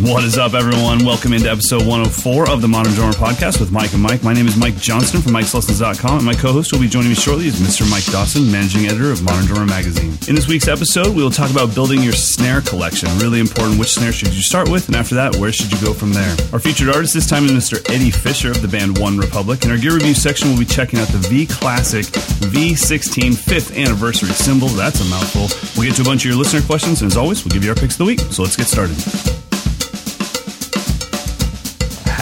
What is up, everyone? Welcome into episode 104 of the Modern Drummer Podcast with Mike and Mike. My name is Mike Johnston from MikesLessons.com, and my co-host will be joining me shortly is Mr. Mike Dawson, managing editor of Modern Drummer Magazine. In this week's episode, we will talk about building your snare collection. Really important, which snare should you start with, and after that, where should you go from there? Our featured artist this time is Mr. Eddie Fisher of the band OneRepublic. In our gear review section, we'll be checking out the V Classic V16 5th anniversary Cymbal. That's a mouthful. We'll get to a bunch of your listener questions, and as always, we'll give you our picks of the week. So let's get started.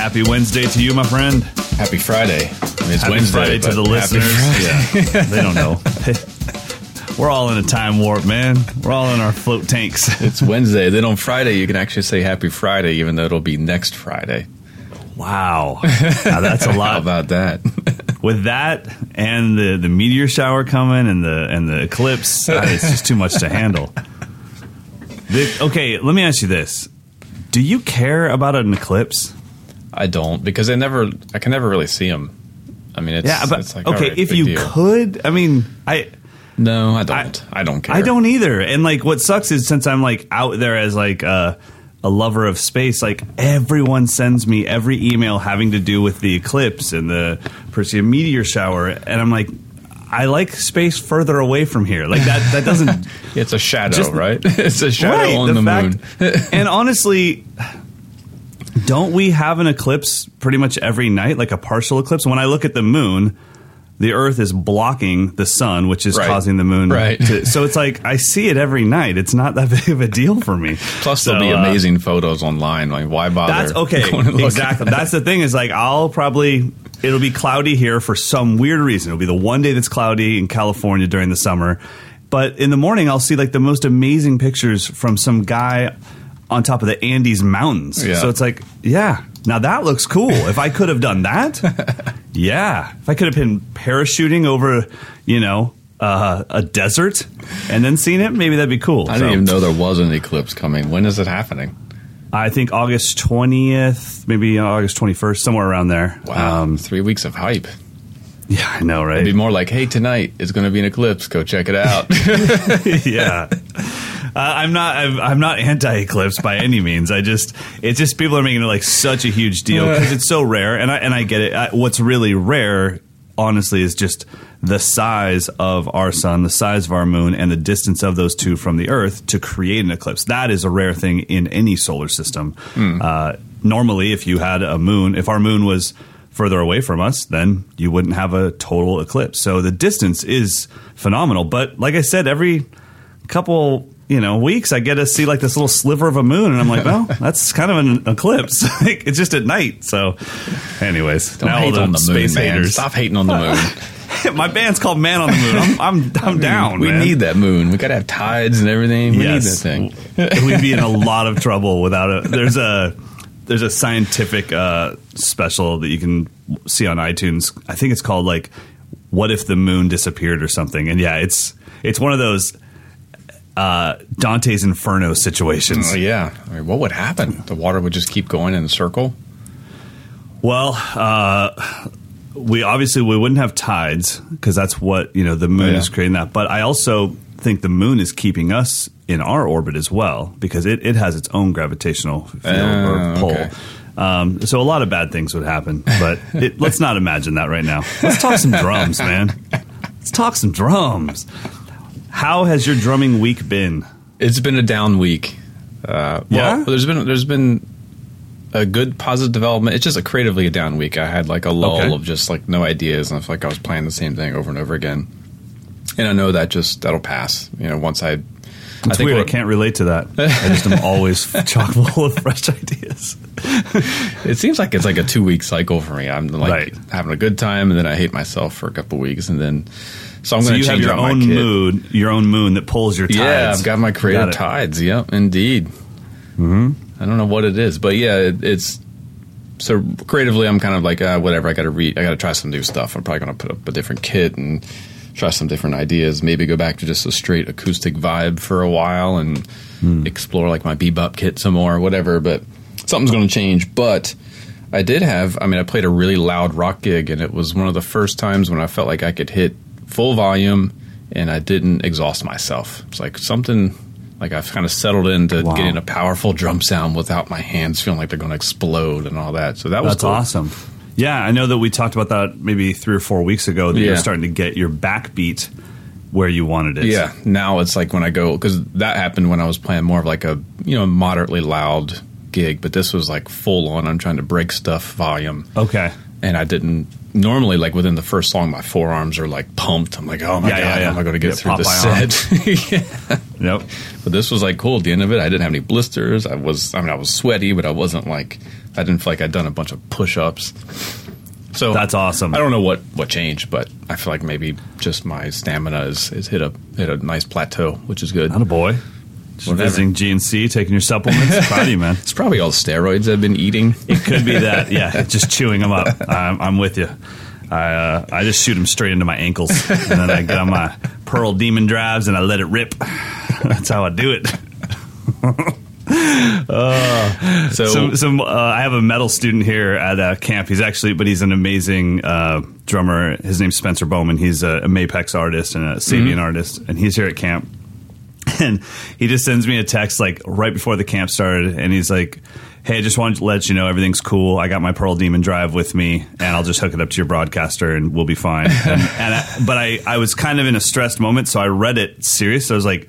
Happy Wednesday to you, my friend. Happy Friday. I mean, it's Happy Wednesday Friday to the listeners. Yeah, they don't know. We're all in a time warp, man. We're all in our float tanks. It's Wednesday. Then on Friday, you can actually say Happy Friday, even though it'll be next Friday. Wow, Now, that's a How lot. about that? With that and the the meteor shower coming and the and the eclipse, uh, it's just too much to handle. The- okay, let me ask you this: Do you care about an eclipse? I don't because I never, I can never really see them. I mean, it's Yeah, but it's like, okay, right, if you deal. could, I mean, I. no, I don't. I, don't care. I don't either. And like, what sucks is since I'm like out there as like a, a lover of space, like everyone sends me every email having to do with the eclipse and the Perseid meteor shower, and I'm like, I like space further away from here. Like that. That doesn't. It's a shadow, Just- right? it's a shadow right, on the, moon. fact- and honestly. Don't we have an eclipse pretty much every night, like a partial eclipse? When I look at the moon, the Earth is blocking the sun, which is Right. causing the moon. Right. To, so it's like I see it every night. It's not that big of a deal for me. Plus, So, there'll be uh, amazing photos online. Like, why bother? That's okay. going to look? Exactly. That's the thing is like I'll probably it'll be cloudy here for some weird reason. It'll be the one day that's cloudy in California during the summer. But in the morning I'll see like the most amazing pictures from some guy on top of the Andes mountains. Yeah. So it's like, yeah, now that looks cool. if I could have done that, yeah. If I could have been parachuting over, you know, uh, a desert and then seen it, maybe that'd be cool. I didn't So- even know there was an eclipse coming. When is it happening? I think August 20th, maybe August 21st, somewhere around there. Wow, Um, three weeks of hype. yeah, I know, right? It'd be more like, hey, tonight is going to be an eclipse. Go check it out. yeah. Uh, I'm not. I'm, I'm not anti-eclipse by any means. I just, it's just people are making it like such a huge deal because it's so rare, and I and I get it. I, what's really rare, honestly, is just the size of our sun, the size of our moon, and the distance of those two from the Earth to create an eclipse. That is a rare thing in any solar system. Uh, normally, if you had a moon, if our moon was further away from us, then you wouldn't have a total eclipse. So the distance is phenomenal. But like I said, every couple you know weeks I get to see like this little sliver of a moon, and I'm like, well, that's kind of an eclipse. like it's just at night. So, anyways, Don't now hate the on the moon, space man. Stop hating on the moon. My band's called Man on the Moon. I'm I'm, I'm down. we man. need that moon. We got to have tides and everything. We yes, need that thing. we'd be in a lot of trouble without it. There's a there's a scientific uh, special that you can see on iTunes. I think it's called like "What if the moon disappeared" or something. And yeah, it's it's one of those uh, Dante's Inferno situations. Oh yeah. I mean, what would happen? The water would just keep going in a circle. Well, uh, we obviously we wouldn't have tides because that's what you know the moon Oh, yeah. is creating that. But I also think the moon is keeping us in our orbit as well because it, it has its own gravitational field Ah, or pull. okay. Um, so a lot of bad things would happen, but it, let's not imagine that right now. Let's talk some drums, man. Let's talk some drums. How has your drumming week been? It's been a down week. Uh, Yeah? well, there's been there's been a good positive development. It's just a creatively a down week. I had like a lull Okay. of just like no ideas, and I feel like I was playing the same thing over and over again. And I know that just that'll pass. You know, once I. It's I weird. I can't relate to that. I just am always chock full of fresh ideas. It seems like it's like a two week cycle for me. I'm like Right. having a good time, and then I hate myself for a couple weeks, and then so I'm So going to you have change your own mood, your own moon that pulls your tides. Yeah, I've got my creative Got tides. Yep, indeed. Mm-hmm. I don't know what it is, but yeah, it, it's so creatively. I'm kind of like uh, whatever. I got to read. I got to try some new stuff. I'm probably going to put up a different kit and try some different ideas. Maybe go back to just a straight acoustic vibe for a while and Hmm. explore like my bebop kit some more, whatever. But something's going to change. But I did have. I mean, I played a really loud rock gig, and it was one of the first times when I felt like I could hit full volume and I didn't exhaust myself. It's like something like I've kind of settled into Wow. getting a powerful drum sound without my hands feeling like they're going to explode and all that. So that was That's cool. awesome. Yeah, I know that we talked about that maybe three or four weeks ago. That you're starting to get your backbeat where you wanted it. Yeah. Now it's like when I go because that happened when I was playing more of like a you know moderately loud gig, but this was like full on. I'm trying to break stuff volume. Okay. and I didn't normally like within the first song my forearms are like pumped. I'm like, oh my Yeah, god, yeah, yeah. am I going to get through the set? yeah. Yep. But this was like cool. At the end of it, I didn't have any blisters. I was, I mean, I was sweaty, but I wasn't like, I didn't feel like I'd done a bunch of push-ups. So That's awesome. I don't know what what changed, but I feel like maybe just my stamina is, is hit a hit a nice plateau, which is good. Not a boy. Visiting GNC, taking your supplements. Proud you, man. It's probably all steroids I've been eating. It could be that. Yeah, just chewing them up. I'm, I'm with you. I uh, I just shoot them straight into my ankles, and then I get on my Pearl Demon drives and I let it rip. That's how I do it. So some, some uh, I have a metal student here at uh, camp. He's actually, but he's an amazing uh, drummer. His name's Spencer Bowman. He's a, a Mapex artist and a Sabian artist, and he's here at camp. And he just sends me a text like right before the camp started, and he's like, "Hey, I just wanted to let you know everything's cool. I got my Pearl Demon drive with me, and I'll just hook it up to your broadcaster, and we'll be fine." And, and I, but I, I was kind of in a stressed moment, so I read it serious. I was like,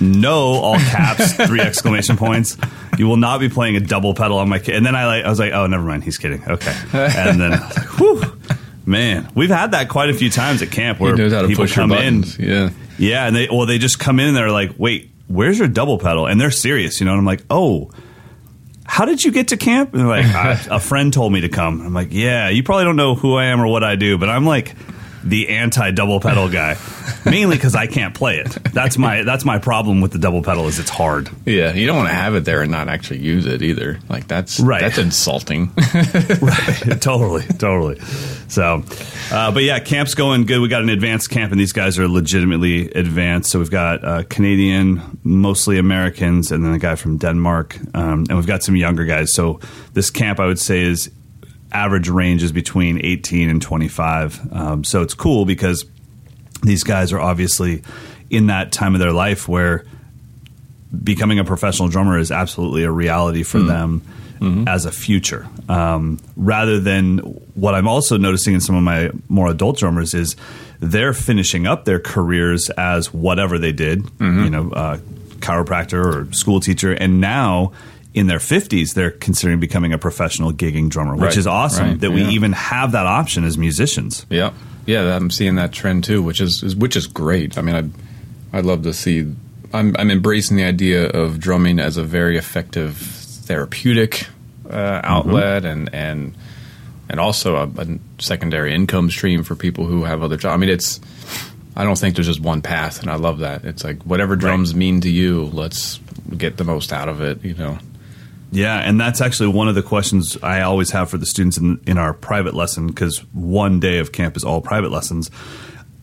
"No, all caps, three exclamation points. You will not be playing a double pedal on my kit." And then I like, I was like, "Oh, never mind. He's kidding." Okay. And then, I was like, "Whew." Man, we've had that quite a few times at camp where he knows how to people come in. Yeah. Yeah, and they well they just come in and they're like, "Wait, where's your double pedal?" And they're serious, you know. And I'm like, "Oh, how did you get to camp?" And they're like, "A friend told me to come." And I'm like, "Yeah, you probably don't know who I am or what I do, but I'm like the anti double pedal guy, mainly because I can't play it. That's my that's my problem with the double pedal is it's hard. Yeah, you don't want to have it there and not actually use it either. Like that's Right. That's insulting. right. totally, totally. So, uh, but yeah, camp's going good. We got an advanced camp, and these guys are legitimately advanced. So we've got uh, Canadian, mostly Americans, and then a guy from Denmark, um, and we've got some younger guys. So this camp, I would say, is average range is between 18 and 25. Um, so it's cool because these guys are obviously in that time of their life where becoming a professional drummer is absolutely a reality for them as a future. Um, rather than what I'm also noticing in some of my more adult drummers is they're finishing up their careers as whatever they did, you know, uh, chiropractor or school teacher, and now. In their 50s, they're considering becoming a professional gigging drummer, which Right, is awesome right, that we yeah. even have that option as musicians. yeah, yeah, I'm seeing that trend too, which is, is which is great. I mean, I'd I'd love to see. I'm I'm embracing the idea of drumming as a very effective therapeutic uh, outlet and and and also a, a secondary income stream for people who have other jobs. I mean, it's. I don't think there's just one path, and I love that. It's like whatever drums mean to you, let's get the most out of it. You know. Yeah, and that's actually one of the questions I always have for the students in, in our private lesson because one day of camp is all private lessons.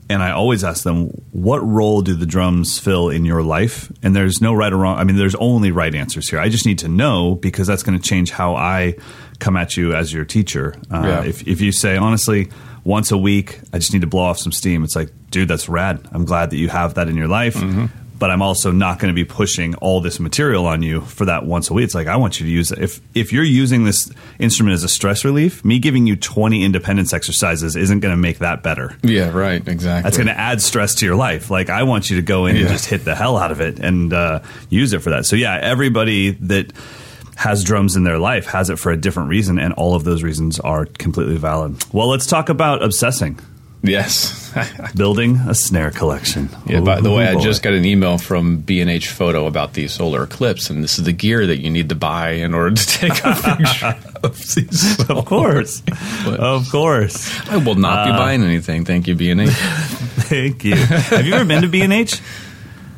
And I always ask them, what role do the drums fill in your life? And there's no right or wrong. I mean, there's only right answers here. I just need to know because that's going to change how I come at you as your teacher. Uh, Yeah. if, if you say, honestly, once a week, I just need to blow off some steam, it's like, dude, that's rad. I'm glad that you have that in your life. But I'm also not going to be pushing all this material on you for that once a week. It's like I want you to use it. If if you're using this instrument as a stress relief, me giving you 20 independence exercises isn't going to make that better. Yeah, right. Exactly. That's going to add stress to your life. Like I want you to go in and just hit the hell out of it and uh, use it for that. So yeah, everybody that has drums in their life has it for a different reason, and all of those reasons are completely valid. Well, let's talk about obsessing, Yes. building a snare collection. yeah. By the way, I just got an email from B and H Photo about the solar eclipse, and this is the gear that you need to buy in order to take a picture of these. Of course, of course. I will not be uh, buying anything. Thank you, B and H. Thank you. Have you ever been to B and H,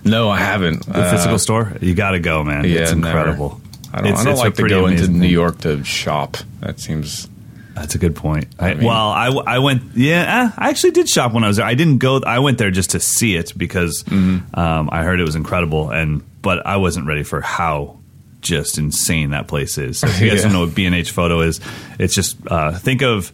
No, I haven't. the uh, physical store? You got to go, man. yeah, it's never. incredible. I don't, It's- I don't like to go into New. York to shop. That seems. That's a good point. I, mean- well, I, I went. Yeah, I actually did shop when I was there. I didn't go. I went there just to see it because Mm-hmm. um, I heard it was incredible, and but I wasn't ready for how just insane that place is. So if you guys Yeah. don't know what B and H photo is, it's just uh, think of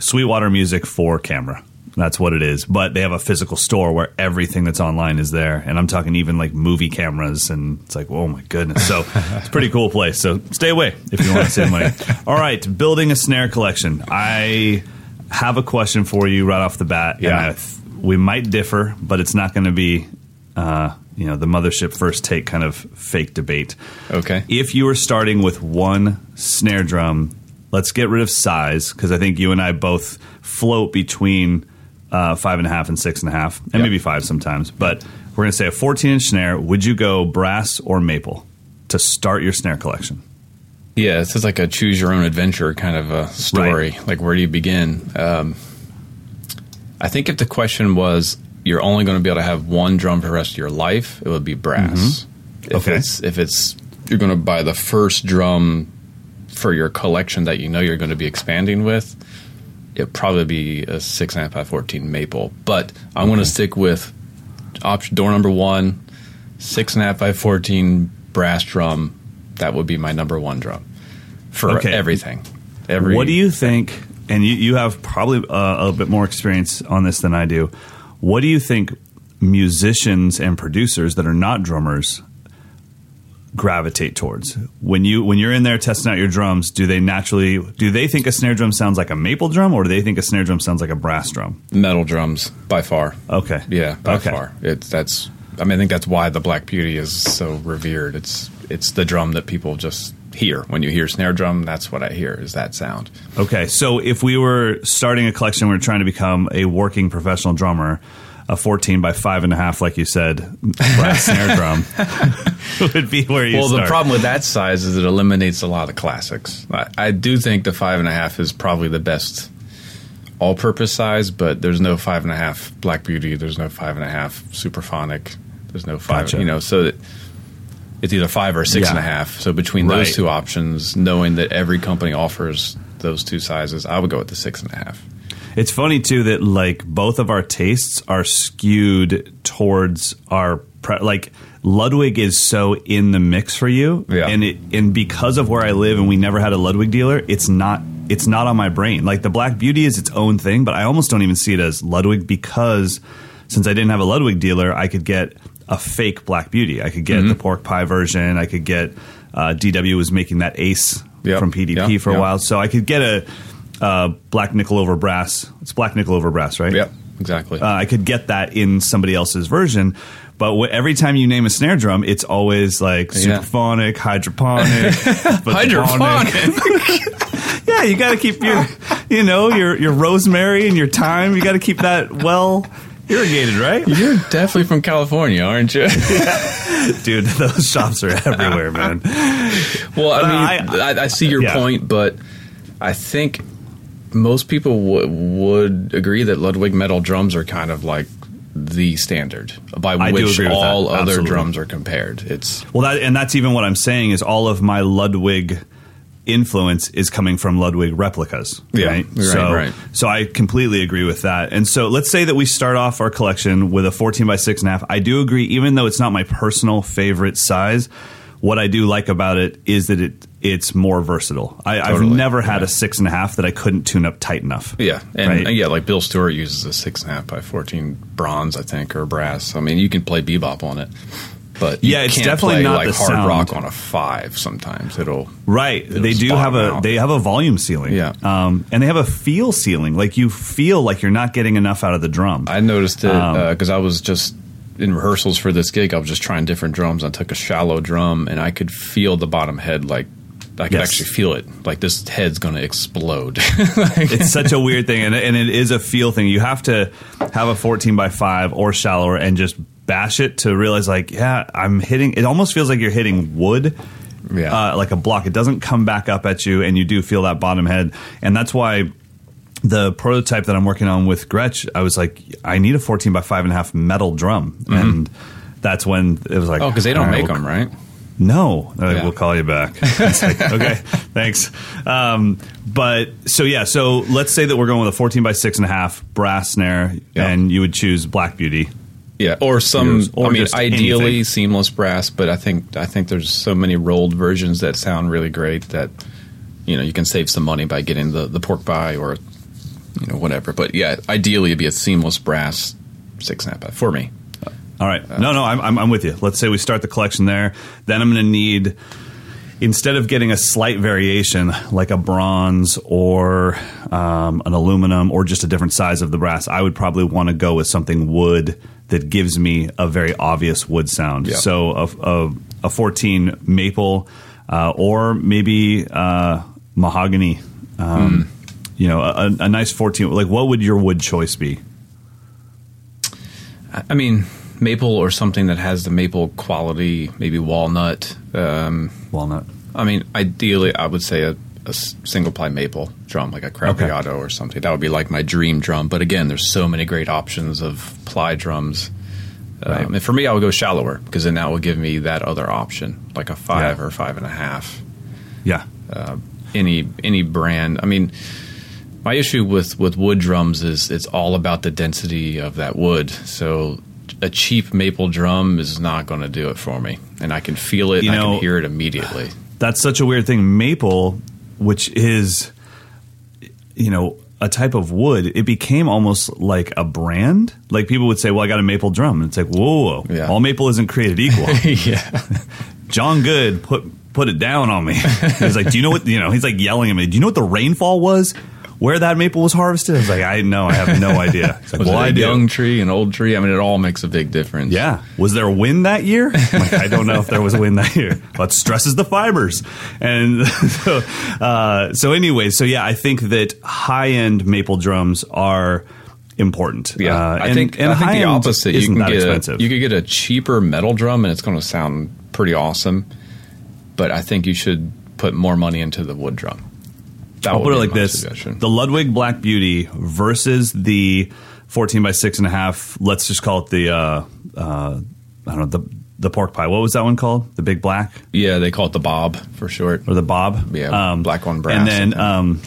Sweetwater music for camera. That's what it is. But they have a physical store where everything that's online is there. And I'm talking even like movie cameras. And it's like, oh my goodness. So it's a pretty cool place. So stay away if you want to save money. All right. Building a snare collection. I have a question for you right off the bat. Yeah. And I th- we might differ, but it's not going to be, uh, you know, the mothership first take kind of fake debate. Okay. If you were starting with one snare drum, let's get rid of size because I think you and I both float between uh, five and a half and six and a half, and Yep. maybe five sometimes. But we're going to say a 14 inch snare. Would you go brass or maple to start your snare collection? Yeah, this is like a choose your own adventure kind of a story. Like, where do you begin? Um, I think if the question was you're only going to be able to have one drum for the rest of your life, it would be brass. If Okay. it's if it's you're going to buy the first drum for your collection that you know you're going to be expanding with, it'd probably be a six and a half by fourteen maple. But I'm going to stick with option door number one, six and a half by fourteen brass drum. That would be my number one drum for Okay. everything. Every What do you think? And you, you have probably uh, a bit more experience on this than I do. What do you think musicians and producers that are not drummers gravitate towards when you when you're in there testing out your drums? Do they naturally do they think a snare drum sounds like a maple drum, or do they think a snare drum sounds like a brass drum? metal drums by far? Okay, Yeah, by okay. far. It's that's. I mean, I think that's why the Black Beauty is so revered. It's it's the drum that people just hear when you hear snare drum. That's what I hear is that sound. Okay, so if we were starting a collection, we are trying to become a working professional drummer. A 14 by five and a half, like you said, brass snare drum would be where you well, start. the problem with that size is it eliminates a lot of classics. I, I do think the five and a half is probably the best all-purpose size, but there's no five and a half Black Beauty. There's no five and a half Superphonic. There's no five. Gotcha. You know, so that it's either five or six Yeah. and a half. So between Right. those two options, knowing that every company offers those two sizes, I would go with the six and a half. It's funny too that like both of our tastes are skewed towards our pre- like Ludwig is so in the mix for you, Yeah. and it and because of where I live and we never had a Ludwig dealer, it's not it's not on my brain. Like the Black Beauty is its own thing, but I almost don't even see it as Ludwig because since I didn't have a Ludwig dealer, I could get a fake Black Beauty. I could get Mm-hmm. the pork pie version. I could get uh, DW was making that Ace Yep. from PDP Yep. for a Yep. while, so I could get a uh, black nickel over brass. It's black nickel over brass, right? Yep, exactly. Uh, I could get that in somebody else's version, but wh- every time you name a snare drum, it's always like Yeah. superphonic, hydroponic, Hydroponic. yeah, you got to keep your, you know, your your rosemary and your thyme. You got to keep that well irrigated, right? You're definitely from California, aren't you? Dude, those shops are everywhere, man. Well, I mean, I- I, I, see your yeah. point, but I think most people w- would agree that Ludwig metal drums are kind of like the standard by I which agree with that. all other Absolutely. drums are compared. It's Well, that, and that's even what I'm saying is all of my Ludwig influence is coming from Ludwig replicas. Yeah, right? right, so, right. so I completely agree with that. And so let's say that we start off our collection with a 14 by six and a half. I do agree, even though it's not my personal favorite size. What I do like about it is that it it's more versatile. I, I've Totally, never had yeah. a six and a half that I couldn't tune up tight enough. Yeah, and Right. uh, yeah, like Bill Stewart uses a six and a half by fourteen bronze, I think, or brass. I mean, you can play bebop on it, but you Yeah, it's can't definitely play not like the hard sound. rock on a five. Sometimes it'll Right. It'll they do have a out. they have a volume ceiling. Yeah. Um, and they have a feel ceiling. Like you feel like you're not getting enough out of the drum. I noticed it Um, because I was just in rehearsals for this gig. I was just trying different drums. I took a shallow drum, and I could feel the bottom head. Like I could Yes. actually feel it. Like this head's going to explode. it's such a weird thing, and, and it is a feel thing. You have to have a 14 by 5 or shallower and just bash it to realize, like, yeah, I'm hitting. It almost feels like you're hitting wood. Yeah. Uh, like a block. It doesn't come back up at you, and you do feel that bottom head. And that's why the prototype that I'm working on with Gretsch, I was like, I need a 14 by 5.5 metal drum. And that's when it was like, Mm-hmm. oh, because they don't right, make we'll them, right? No, like, Yeah. we'll call you back. Like, okay, thanks. Um, but so yeah, so let's say that we're going with a 14 by six and a half brass snare, Yeah. and you would choose Black Beauty. Yeah, or some. Yours, or I mean, ideally anything. seamless brass, but I think I think there's so many rolled versions that sound really great that you know you can save some money by getting the the pork pie or you know whatever. But yeah, ideally it'd be a seamless brass six snap for me. All right, no, no, I'm, I'm, I'm with you. Let's say we start the collection there. Then I'm going to need. Instead of getting a slight variation like a bronze or um, an aluminum or just a different size of the brass, I would probably want to go with something wood that gives me a very obvious wood sound. Yeah. So a, a, a 14 maple uh, or maybe uh, mahogany. Um, You know, a, a nice 14. Like, what would your wood choice be? I mean, maple or something that has the maple quality, maybe walnut. Um, Walnut. I mean, ideally, I would say a single ply maple drum, like a Craviotto or something. That would be like my dream drum. But again, there's so many great options of ply drums. Um, and for me, I would go shallower because then that will give me that other option, like a five Yeah. or five and a half. Yeah. Any any brand. I mean, my issue with with wood drums is it's all about the density of that wood. So a cheap maple drum is not going to do it for me, and I can feel it. You and I can hear it immediately. that's such a weird thing. Maple, which is, you know, a type of wood, it became almost like a brand. Like people would say, "Well, I got a maple drum." And it's like, whoa, whoa, whoa. Yeah. all maple isn't created equal. yeah. John Good put put it down on me. He's like, "Do you know what? You know?" He's like yelling at me. Do you know what the rainfall was? Where that maple was harvested? I was like, "I know. I have no idea." He's like, Was "Well, it a do." young tree, an old tree? I mean, it all makes a big difference. Yeah. Was there a wind that year? Like, I don't know if there was a wind that year. But stresses the fibers. And so, uh, so anyway, so yeah, I think that high end maple drums are important. Yeah, Uh, I and- think and I think the opposite. You can that get expensive. a, you could get a cheaper metal drum, and it's going to sound pretty awesome. But I think you should put more money into the wood drum. That I'll put it like this: suggestion. the Ludwig Black Beauty versus the 14 by six and a half. Let's just call it the uh, uh, I don't know the the pork pie. What was that one called? The big black. yeah, they call it the bob for short. or the Bob. Yeah, black one brass, And then, um,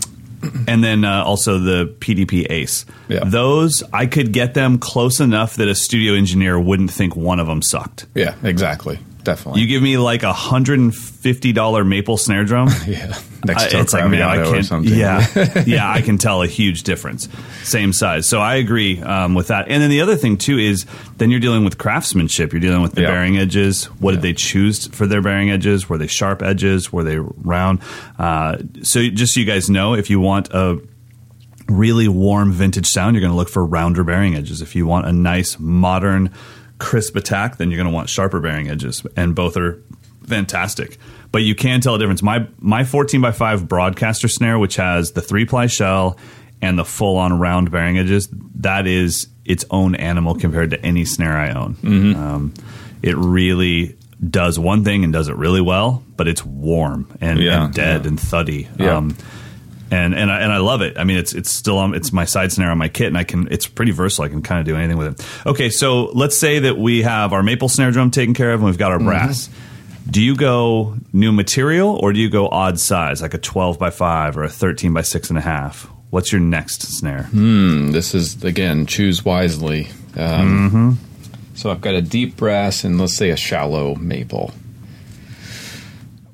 and then uh, also the PDP Ace. Yeah. Those I could get them close enough that a studio engineer wouldn't think one of them sucked. Yeah, exactly, definitely. You give me like a hundred and fifty dollar maple snare drum. yeah, next to a it's like, man, I can't. something. Yeah, yeah, I can tell a huge difference. Same size, so I agree um, with that. And then the other thing too is then you're dealing with craftsmanship. You're dealing with the Yeah. bearing edges. What did they choose for their bearing edges? Were they sharp edges? Were they round? Uh, so just so you guys know, if you want a really warm vintage sound, you're going to look for rounder bearing edges. If you want a nice modern crisp attack, then you're going to want sharper bearing edges, and both are fantastic. But you can tell a difference. My my 14 by 5 broadcaster snare, which has the three ply shell and the full on round bearing edges, that is its own animal compared to any snare I own. Um, it really does one thing and does it really well, but it's warm and, Yeah, and dead yeah. and thuddy. Yeah. Um, and and I, and I love it. I mean, it's it's still on. It's my side snare on my kit, and I can. It's pretty versatile. I can kind of do anything with it. Okay, so let's say that we have our maple snare drum taken care of, and we've got our Mm-hmm. brass. Do you go new material, or do you go odd size, like a twelve by five or a thirteen by six and a half? What's your next snare? Hmm, this is again choose wisely. Um, Mm-hmm. So I've got a deep brass and let's say a shallow maple.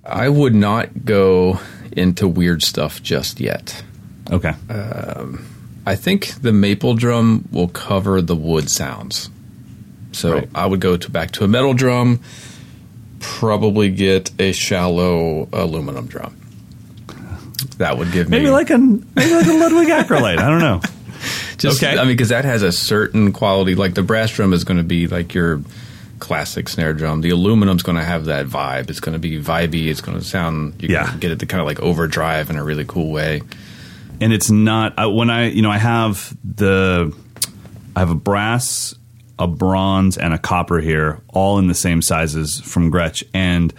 I would not go into weird stuff just yet. Okay. Um, I think the maple drum will cover the wood sounds. So Right. I would go to back to a metal drum, probably get a shallow aluminum drum. That would give maybe me like a maybe like a Ludwig Acrolite. I don't know. just okay. I mean because that has a certain quality like the brass drum is going to be like your classic snare drum. The aluminum's going to have that vibe. It's going to be vibey. It's going to sound you Yeah. can get it to kind of like overdrive in a really cool way. and it's not I, when I you know I have the I have a brass, a bronze, and a copper here, all in the same sizes from Gretsch, and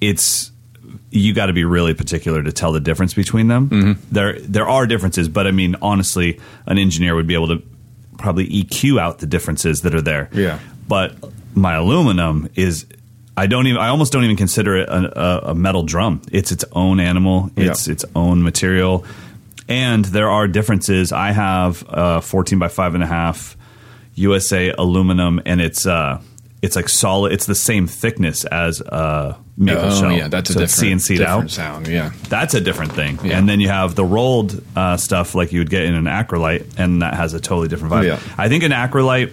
it's you got to be really particular to tell the difference between them. Mm-hmm. There there are differences, but I mean honestly, an engineer would be able to probably EQ out the differences that are there. Yeah. but my aluminum is. I don't even. I almost don't even consider it a, a, a metal drum. It's its own animal. It's Yeah. its own material, and there are differences. I have a 14 by five and a half USA aluminum, and it's uh, it's like solid. It's the same thickness as a maple oh shell. yeah, that's a So it's different, CNC'd different out. sound. Yeah. That's a different thing. Yeah. And then you have the rolled uh, stuff like you would get in an acrolite, and that has a totally different vibe. Yeah. I think an acrolite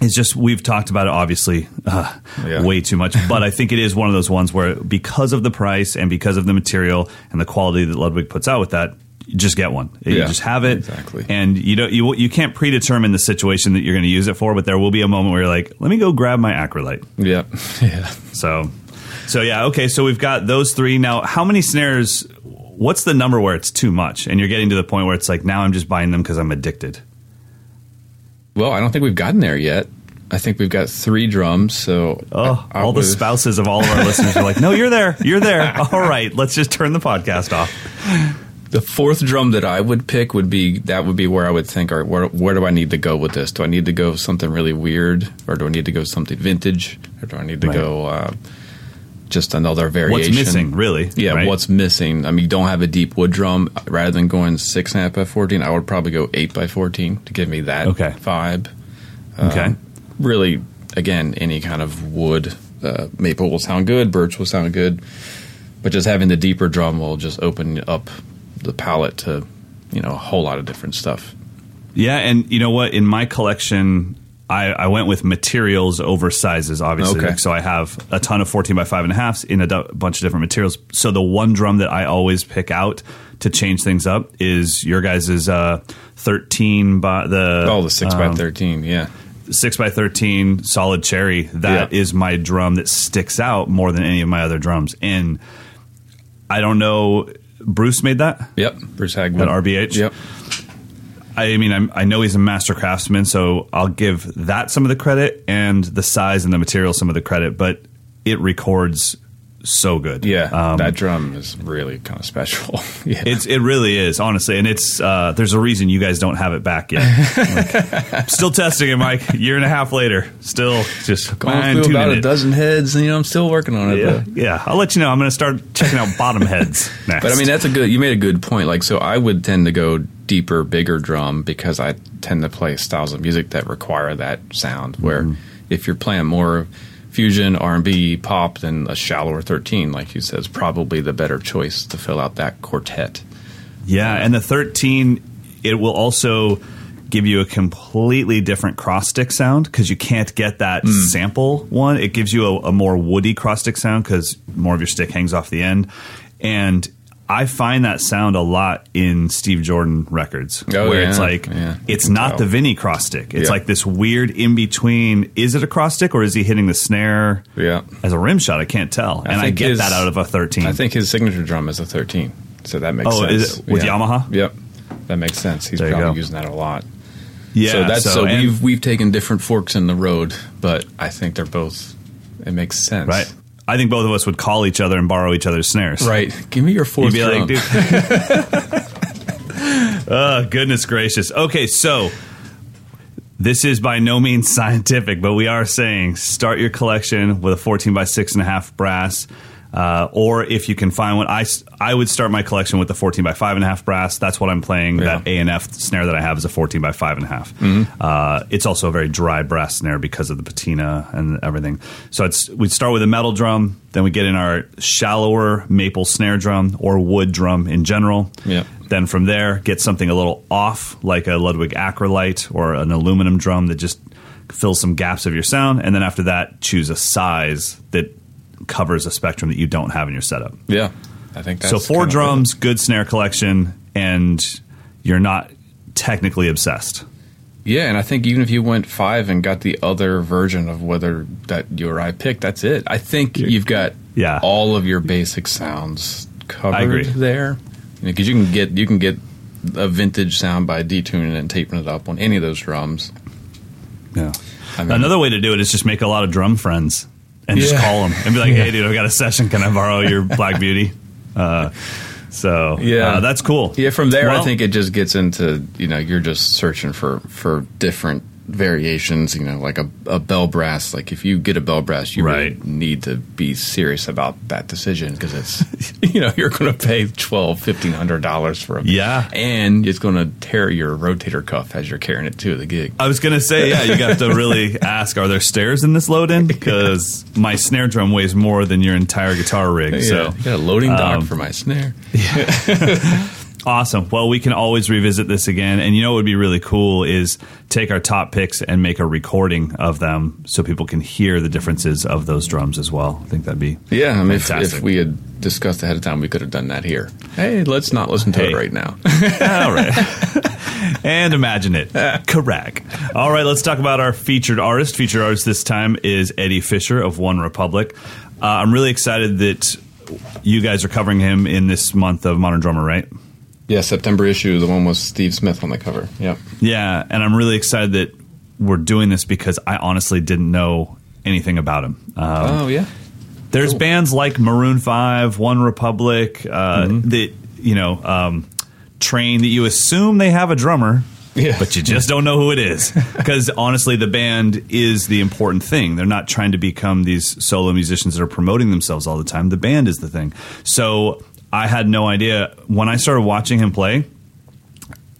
is just we've talked about it obviously uh, Yeah. way too much, but I think it is one of those ones where because of the price and because of the material and the quality that Ludwig puts out with that. You just get one. You Yeah, just have it, exactly. and you don't. You you can't predetermine the situation that you're going to use it for, but there will be a moment where you're like, "Let me go grab my acrolite Yeah. Yeah. So, so yeah, okay. So we've got those three now. How many snares? What's the number where it's too much, and you're getting to the point where it's like now I'm just buying them because I'm addicted. Well, I don't think we've gotten there yet. I think we've got three drums. So Oh, I- I all the spouses of all of our listeners are like, "No, you're there, you're there." All right, let's just turn the podcast off. The fourth drum that I would pick would be that would be where I would think, all right, where, where do I need to go with this? Do I need to go something really weird, or do I need to go something vintage, or do I need to Right. go uh, just another variation? What's missing, really? Yeah, right? what's missing? I mean, you don't have a deep wood drum. Rather than going six and a half by fourteen, I would probably go eight by fourteen to give me that Okay. vibe. okay? Um, really, again, any kind of wood, uh, maple will sound good, birch will sound good, but just having the deeper drum will just open up the palette to, you know, a whole lot of different stuff. Yeah, and you know what? In my collection, I, I went with materials over sizes, obviously. Okay. So I have a ton of 14 by five and a halfs in a du- bunch of different materials. So the one drum that I always pick out to change things up is your guys' uh, 13 by the Oh, the six by um, thirteen, yeah, six by 13 solid cherry. That is Yeah. my drum that sticks out more than any of my other drums. And I don't know. Bruce made that. yep. Bruce Hagman. At RBH? Yep. I mean, I'm, I know he's a master craftsman, so I'll give that some of the credit and the size and the material some of the credit, but it records so good. Yeah, Um, that drum is really kind of special. yeah. it's it really is honestly, and it's uh, there's a reason you guys don't have it back yet. Like, still testing it, Mike. Year and a half later, still just Going through about a it. dozen heads, and you know, I'm still working on it. Yeah, but- yeah. I'll let you know. I'm going to start checking out bottom heads next. But I mean, that's a good. You made a good point. Like, so I would tend to go deeper, bigger drum because I tend to play styles of music that require that sound. Where Mm-hmm. if you're playing more fusion, R and B, pop, then a shallower thirteen, like you said, is probably the better choice to fill out that quartet. Yeah, and the 13, it will also give you a completely different cross stick sound because you can't get that Hmm. sample one. It gives you a, a more woody cross stick sound because more of your stick hangs off the end. And I find that sound a lot in Steve Jordan records Oh, where yeah, it's like, yeah, it's not tell. the Vinny cross stick. It's Yeah. like this weird in between. Is it a cross stick or is he hitting the snare Yeah. as a rim shot? I can't tell. and I get his- that out of a 13. I think his signature drum is a thirteen, so that makes Oh, sense. is it with Yamaha? Yep, that makes sense. He's There probably using that a lot. yeah, so that's so, and- we've we've taken different forks in the road, but I think they're both. It makes sense, Right. I think both of us would call each other and borrow each other's snares. Right. Give me your You'd fourth be drum. like, dude. oh, goodness gracious. Okay, so this is by no means scientific, but we are saying start your collection with a 14 by 6.5 brass. Uh, or if you can find one, I, I would start my collection with the 14 by five and a half brass. That's what I'm playing. Yeah. That A and F snare that I have is a 14 by five and a half. Mm-hmm. Uh, it's also a very dry brass snare because of the patina and everything. So it's we'd start with a metal drum, then we get in our shallower maple snare drum or wood drum in general. Yeah. Then from there, get something a little off, like a Ludwig Acrolite or an aluminum drum that just fills some gaps of your sound. And then after that, choose a size that covers a spectrum that you don't have in your setup. Yeah, I think that's so four drums, good snare collection, and you're not technically obsessed. Yeah, and I think even if you went five and got the other version of whether that you or I picked, that's it. I think you've got Yeah. all of your basic sounds covered I agree. there. Because you can get you can get a vintage sound by detuning it and taping it up on any of those drums. Yeah. I mean- Another way to do it is just make a lot of drum friends and just call them and be like, "Hey, dude, I've got a session. Can I borrow your Black Beauty?" Uh, so Yeah. uh, that's cool. Yeah, from there Well- I think it just gets into you know you're just searching for for different variations. You know, like a, a bell brass. Like if you get a bell brass, you Right. really need to be serious about that decision because it's you know you're going to pay twelve fifteen hundred dollars for a Yeah. and it's going to tear your rotator cuff as you're carrying it to the gig. I was gonna say, yeah, you got to really ask: Are there stairs in this load-in? Because my snare drum weighs more than your entire guitar rig. So yeah, you got a loading dock um, for my snare. Awesome. Well, we can always revisit this again. And you know what would be really cool is take our top picks and make a recording of them so people can hear the differences of those drums as well. I think that'd be Yeah, I mean, if, if we had discussed ahead of time, we could have done that here. Hey, let's not listen to Hey. it right now. All right. and imagine it. Correct. All right, let's talk about our featured artist. Featured artist this time is Eddie Fisher of OneRepublic. Uh, I'm really excited that you guys are covering him in this month of Modern Drummer, right? Yeah, September issue, the one with Steve Smith on the cover. Yep. Yeah, and I'm really excited that we're doing this because I honestly didn't know anything about him. Um, oh, yeah. There's bands like Maroon Five, OneRepublic, uh, that you know um, train that you assume they have a drummer, Yeah. but you just don't know who it is. Because honestly, the band is the important thing. They're not trying to become these solo musicians that are promoting themselves all the time. The band is the thing. So I had no idea when I started watching him play.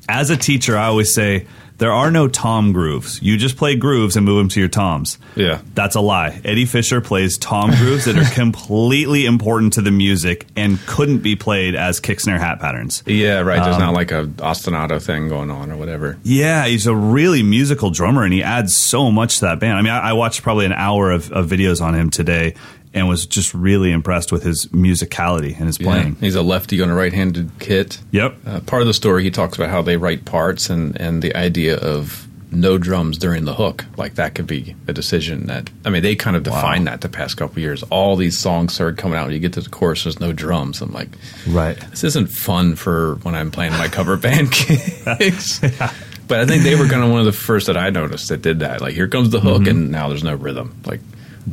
As a teacher, I always say. There are no tom grooves. You just play grooves and move them to your toms. Yeah. That's a lie. Eddie Fisher plays tom grooves that are completely important to the music and couldn't be played as kick snare hat patterns. Yeah, right. There's Um, not like a ostinato thing going on or whatever. Yeah, he's a really musical drummer and he adds so much to that band. I mean, I, I watched probably an hour of, of videos on him today and was just really impressed with his musicality and his playing. Yeah. He's a lefty on a right-handed kit. Yep. Uh, part of the story, he talks about how they write parts and, and the idea of no drums during the hook. Like that could be a decision that I mean they kind of defined that the past couple years. All these songs started coming out. When you get to the chorus, there's no drums. I'm like, Right. this isn't fun for when I'm playing my cover band gigs. But I think they were kind of one of the first that I noticed that did that. Like, here comes the hook, and now there's no rhythm. Like,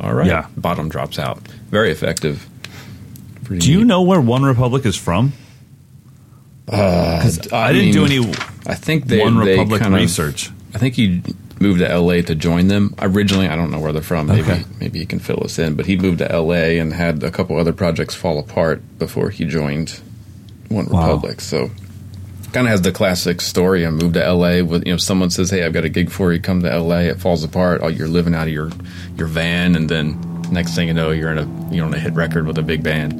all right, Yeah. bottom drops out. Very effective. Pretty Do you know where OneRepublic is from? Uh, because I, didn't do any I think they One they Republic kind of- research. I think he moved to L.A. to join them. Originally, I don't know where they're from. Maybe Okay. maybe he can fill us in. But he moved to L.A. and had a couple other projects fall apart before he joined One Wow. Republic. So kind of has the classic story. I moved to L.A. with you know someone says, "Hey, I've got a gig for you. Come to L.A." It falls apart. Oh, you're living out of your your van, and then next thing you know, you're in a you're on a hit record with a big band.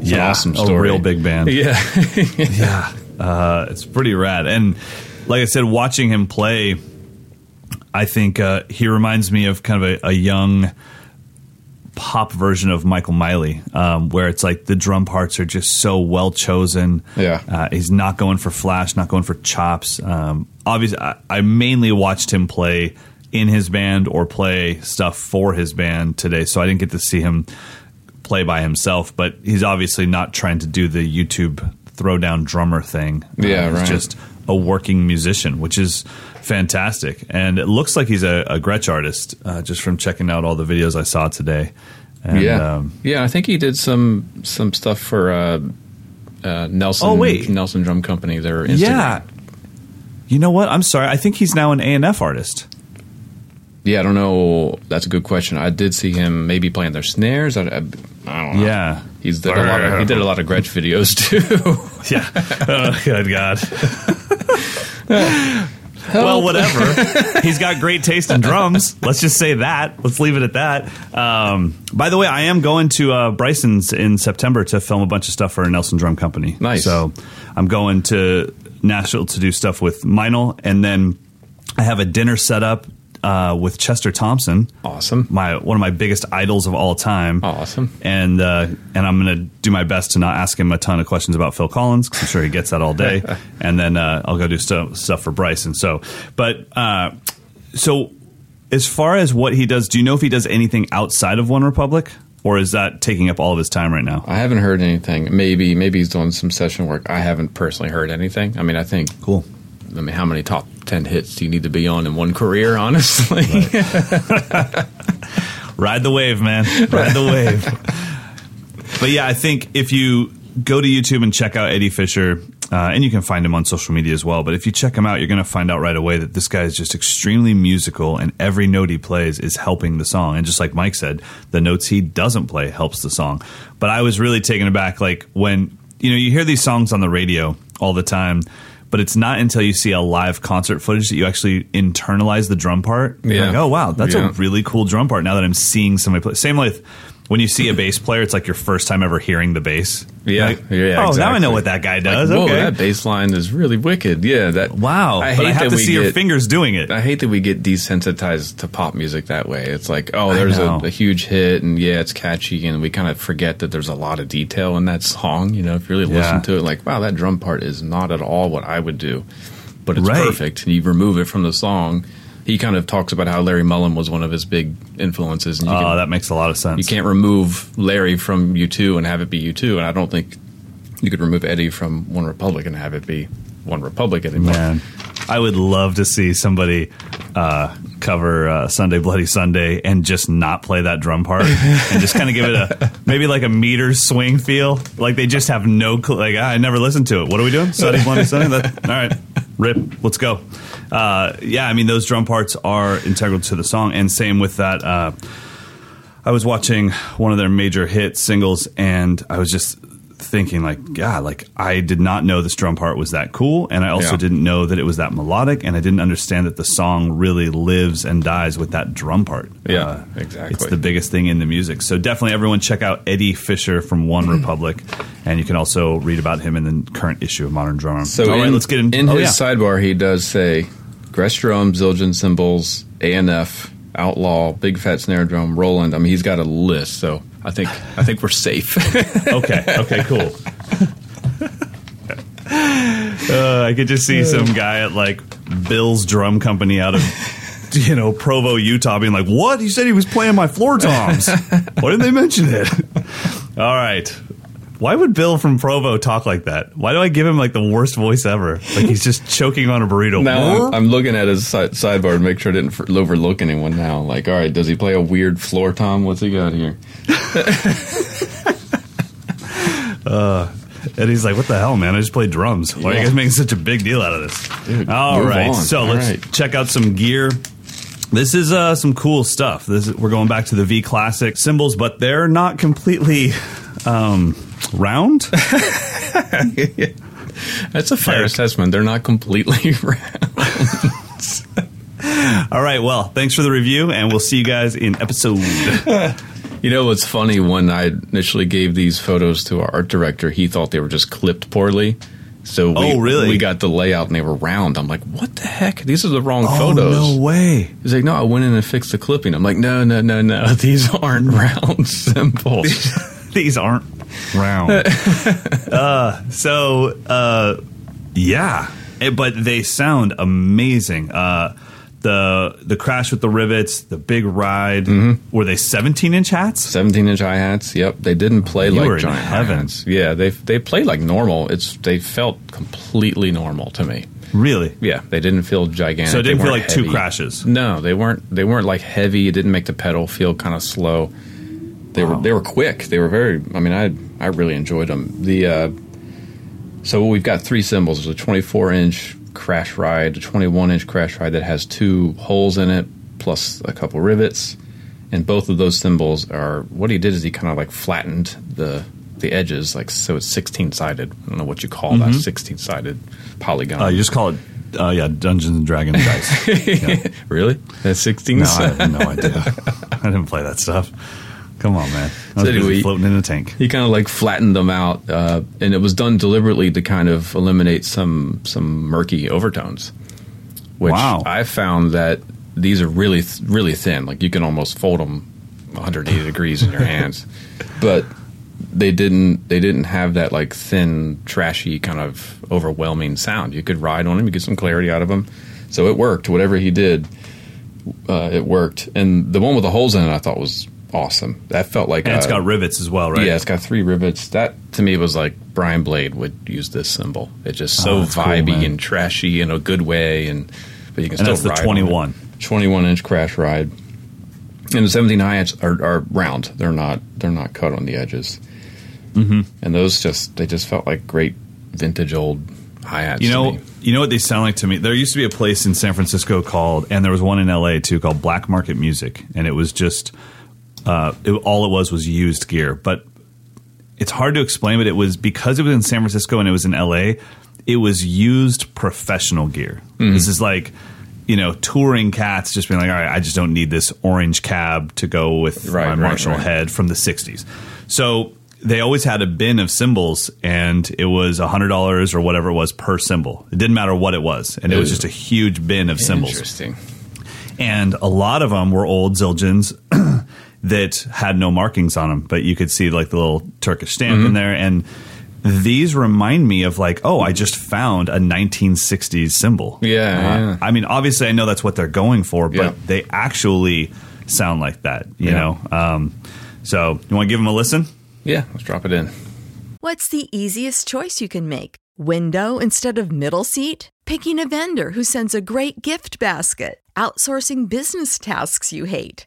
It's yeah, awesome a real big band. Yeah, yeah, uh, it's pretty rad. And like I said, watching him play, I think uh, he reminds me of kind of a, a young pop version of Michael Miley, um, where it's like the drum parts are just so well chosen. Yeah. uh, he's not going for flash, not going for chops. Um, obviously, I, I mainly watched him play in his band or play stuff for his band today, so I didn't get to see him play by himself. But he's obviously not trying to do the YouTube throwdown drummer thing. Yeah, he's right. just a working musician, which is fantastic. And it looks like he's a, a Gretsch artist, uh, just from checking out all the videos I saw today. And, yeah, um, yeah. I think he did some some stuff for uh, uh, Nelson. Oh, wait. Nelson Drum Company. Their Instagram. yeah. You know what? I'm sorry. I think he's now an A and F artist. Yeah, I don't know. That's a good question. I did see him maybe playing their snares. I, I, I don't know. Yeah. He's did a lot of, he did a lot of Gretsch videos too. Yeah. Oh, good God. well, whatever. He's got great taste in drums. Let's just say that. Let's leave it at that. Um, by the way, I am going to uh, Bryson's in September to film a bunch of stuff for a Nelson Drum Company. Nice. So I'm going to Nashville to do stuff with Meinl, and then I have a dinner set up uh, with Chester Thompson awesome. my one of my biggest idols of all time. Awesome. And uh, and I'm going to do my best to not ask him a ton of questions about Phil Collins because I'm sure he gets that all day. and then uh, I'll go do stuff stuff for Bryson. So, but uh, so as far as what he does, do you know if he does anything outside of OneRepublic, or is that taking up all of his time right now? I haven't heard anything. Maybe maybe he's doing some session work. I haven't personally heard anything. I mean, I think. Cool. I mean, how many top ten hits do you need to be on in one career? Honestly, Ride the wave, man. Ride the wave. but yeah, I think if you go to YouTube and check out Eddie Fisher, uh, and you can find him on social media as well. But if you check him out, you're going to find out right away that this guy is just extremely musical, and every note he plays is helping the song. And just like Mike said, the notes he doesn't play helps the song. But I was really taken aback, like when you know you hear these songs on the radio all the time. But it's not until you see a live concert footage that you actually internalize the drum part. You're Yeah. Like, oh wow, that's Yeah. a really cool drum part. Now that I'm seeing somebody play, same with when you see a bass player, it's like your first time ever hearing the bass. Yeah, Like, yeah. Oh, now I know what that guy does. Like, whoa, okay. that bass line is really wicked. Yeah, that. wow. I I hate have that to we see your fingers doing it. I hate that we get desensitized to pop music that way. It's like, oh, there's a, a huge hit, and yeah, it's catchy, and we kind of forget that there's a lot of detail in that song. You know, if you really Yeah. listen to it, like, wow, that drum part is not at all what I would do, but it's Right. perfect. And you remove it from the song. He kind of talks about how Larry Mullen was one of his big influences, and you, Oh, can, that makes a lot of sense. you can't remove Larry from U2 and have it be U2, and I don't think you could remove Eddie from OneRepublic and have it be OneRepublic anymore. Man, I would love to see somebody uh, cover uh, Sunday Bloody Sunday and just not play that drum part and just kind of give it a maybe like a meter swing feel. Like they just have no clue. Like "Ah, I never listened to it. What are we doing? Sunday Bloody Sunday. That, all right, rip. Let's go. Uh, yeah, I mean those drum parts are integral to the song, and same with that. Uh, I was watching one of their major hit singles, and I was just thinking, like, God, like I did not know this drum part was that cool, and I also Yeah. didn't know that it was that melodic, and I didn't understand that the song really lives and dies with that drum part. Uh, Yeah, exactly. It's the biggest thing in the music. So definitely, everyone check out Eddie Fisher from OneRepublic, and you can also read about him in the current issue of Modern Drummer. So all right, in, let's get in. in oh, his yeah. sidebar, he does say Gretsch drum, Zildjian cymbals, A&F, Outlaw, Big Fat Snare Drum, Roland. I mean, he's got a list. So I think I think we're safe. okay. Okay. Cool. uh, I could just see some guy at like Bill's drum company out of you know Provo, Utah, being like, "What? He said he was playing my floor toms. Why didn't they mention it?" All right. Why would Bill from Provo talk like that? Why do I give him like the worst voice ever? Like he's just choking on a burrito. now I'm, I'm looking at his si- sidebar to make sure I didn't f- overlook anyone. Now, like, all right, does he play a weird floor tom? What's he got here? And he's like, "What the hell, man? I just played drums. Why are you guys making such a big deal out of this?" Dude, All right, on. so All let's right. check out some gear. This is uh, some cool stuff. This is, we're going back to the V Classic cymbals, but they're not completely um, round. That's a fair Like- assessment. They're not completely round. All right, well, thanks for the review, and we'll see you guys in episode. You know what's funny? When I initially gave these photos to our art director, he thought they were just clipped poorly. So we, Oh, really? we got the layout and they were round. I'm like, what the heck? These are the wrong oh photos. no way! He's like, no, I went in and fixed the clipping. I'm like, no, no, no, no. These aren't round cymbals. These aren't round. uh, so, uh, yeah, Eh, but they sound amazing. Uh, the the crash with the rivets, the big ride. Were they 17 inch hats? 17 inch hi hats. Yep, they didn't play You like were giant. Yeah, they they played like normal. It's they felt completely normal to me. Really? Yeah, they didn't feel gigantic. So it didn't feel like two crashes? No, they weren't. They weren't like heavy. It didn't make the pedal feel kind of slow. They were they were quick. They were very. I mean, I I really enjoyed them. The uh, so we've got three cymbals. There's a 24 inch crash ride, a 21 inch crash ride that has two holes in it, plus a couple rivets. And both of those cymbals are what he did is he kind of like flattened the the edges, like so it's sixteen sided. I don't know what you call that sixteen sided polygon. Uh, you just call it, uh, yeah, Dungeons and Dragons dice. really? That's sixteen. No, I have no idea. I didn't play that stuff. Come on, man. I was So anyway- floating in a tank. he kind of like flattened them out, uh, and it was done deliberately to kind of eliminate some some murky overtones. Which Wow. I found that these are really th- really thin. Like you can almost fold them 180 degrees in your hands, but they didn't they didn't have that like thin, trashy kind of overwhelming sound. You could ride on them, you get some clarity out of them. So it worked. Whatever he did, uh, it worked. And the one with the holes in it, I thought was awesome. That felt like And it's uh, got rivets as well, right? yeah, it's got three rivets. That to me was like Brian Blade would use this cymbal. It's just so Oh, that's cool, vibey and trashy in a good way, and but you can And still that's the ride on 21. it. 21 inch crash ride. And the 17 high inch are, are round. They're not they're not cut on the edges. Mm-hmm. And those just they just felt like great vintage old hi hats. You know, you know what they sound like to me. There used to be a place in San Francisco called, and there was one in L.A. too called Black Market Music, and it was just uh, it, all it was was used gear. But it's hard to explain. But it was because it was in San Francisco and it was in L.A. It was used professional gear. Mm-hmm. This is like you know touring cats just being like, all right, I just don't need this orange cab to go with Right, my right, Marshall right. head from the '60s. So they always had a bin of cymbals, and it was hundred dollars or whatever it was per cymbal. It didn't matter what it was, and it was just a huge bin of cymbals. Interesting. And a lot of them were old Zildjians that had no markings on them, but you could see like the little Turkish stamp Mm-hmm. in there. And these remind me of like, oh, I just found a 1960s cymbal. Yeah, Uh, yeah. I mean, obviously, I know that's what they're going for, but Yeah. they actually sound like that. You Yeah. know. Um, so you want to give them a listen? Yeah, let's drop it in. What's the easiest choice you can make? Window instead of middle seat? Picking a vendor who sends a great gift basket? Outsourcing business tasks you hate?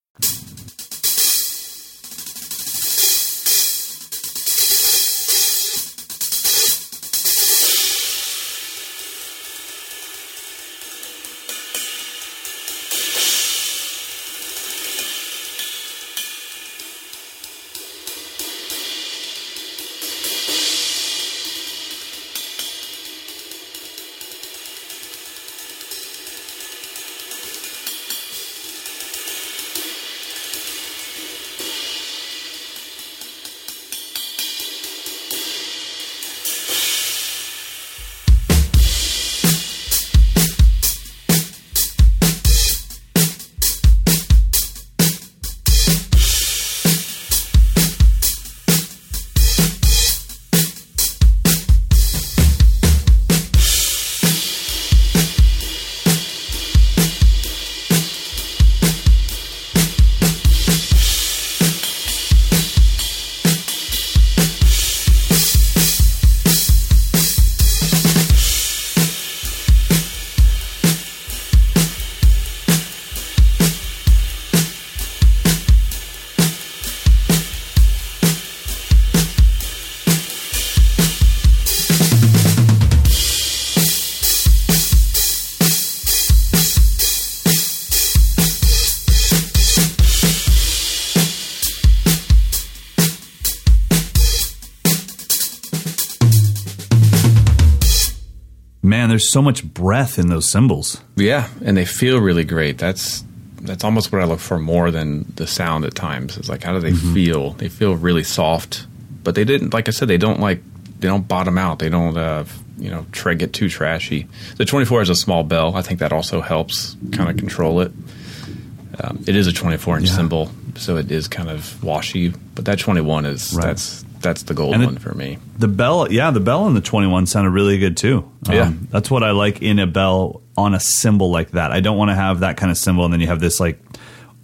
So much breath in those cymbals. Yeah, and they feel really great. That's that's almost what I look for more than the sound at times. It's like how do they feel? They feel really soft, but they didn't. Like I said, they don't like they don't bottom out. They don't uh, you know try get too trashy. The 24 is a small bell. I think that also helps kind of control it. Um, it is a 24 inch Yeah. cymbal, so it is kind of washy. But that 21 is Right. that's that's the gold one for me. The bell, yeah, the bell on the 21 sounded really good too. Um, Yeah. That's what I like in a bell on a cymbal like that. I don't want to have that kind of cymbal, and then you have this like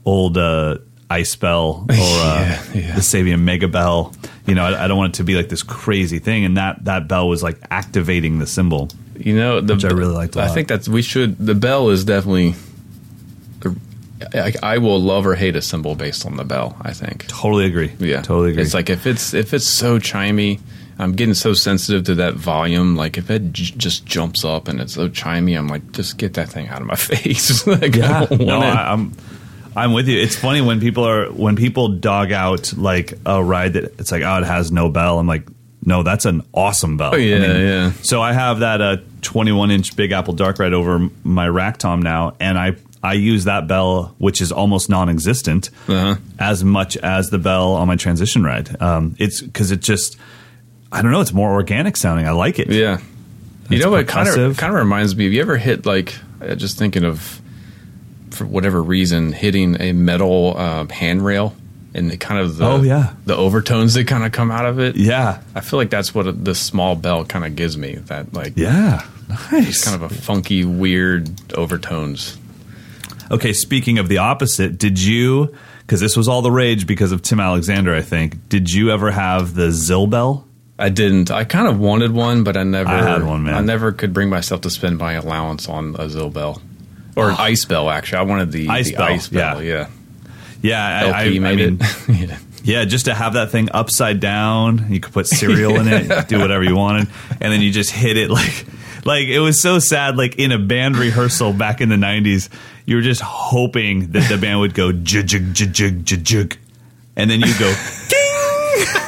old uh, ice bell or uh, Yeah, yeah. the Sabian Mega Bell. You know, I, I don't want it to be like this crazy thing. And that, that bell was like activating the cymbal. You know, the, Which I really liked a I lot. think that's we should. The bell is definitely. I, I will love or hate a cymbal based on the bell. I think. Totally agree. Yeah, Totally agree. It's like if it's if it's so chimey, I'm getting so sensitive to that volume. Like if it j- just jumps up and it's so chimey, I'm like, just get that thing out of my face. like, I Yeah, don't no. I, I'm I'm with you. It's funny when people are when people dog out like a ride that it's like oh it has no bell. I'm like no, that's an awesome bell. Oh, yeah, yeah. So I have that uh, 21 inch Big Apple Dark Ride over my rack tom now, and I I use that bell which is almost non-existent Uh-huh. as much as the bell on my transition ride. Um, it's because it just I don't know. It's more organic sounding. I like it. Yeah. You know what? Kind of kind of reminds me. Have you ever hit like uh, just thinking of for whatever reason hitting a metal uh, handrail and the kind of the Oh, yeah. the overtones that kind of come out of it. Yeah. I feel like that's what the small bell kind of gives me. That like Yeah. Nice. kind of a funky, weird overtones. Okay, speaking of the opposite, did you? Because this was all the rage because of Tim Alexander, I think. Did you ever have the Zilbell? I didn't. I kind of wanted one, but I never. I had one, man. I never could bring myself to spend my allowance on a Zill bell or an ice bell. Actually, I wanted the Ice the bell, ice bell. yeah. Yeah, Yeah, I, LP I, made I mean, it. yeah. yeah, just to have that thing upside down, you could put cereal in it, do whatever you wanted, and then you just hit it like, like it was so sad. Like in a band rehearsal back in the '90s, you were just hoping that the band would go jug jug jug jug jug, and then you go. "Ding!"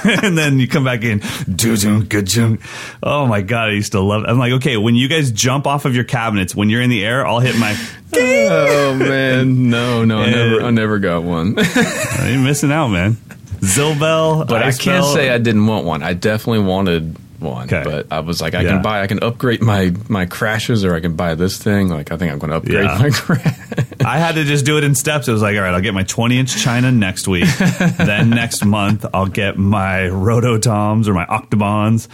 and then you come back in, "Doo-doo, good-doo." oh my god, I used to love it. I'm like, okay, when you guys jump off of your cabinets, when you're in the air, I'll hit my. Oh man, no, no, I never, I never got one. You're missing out, man. Zilbell, but I can't say I didn't want one. I definitely wanted one, Okay. but I was like, I Yeah. can buy, I can upgrade my my crashes, or I can buy this thing. Like, I think I'm going to upgrade Yeah. my crash. I had to just do it in steps. It was like, all right, I'll get my 20 inch China next week. then next month, I'll get my Rototoms or my Octobans.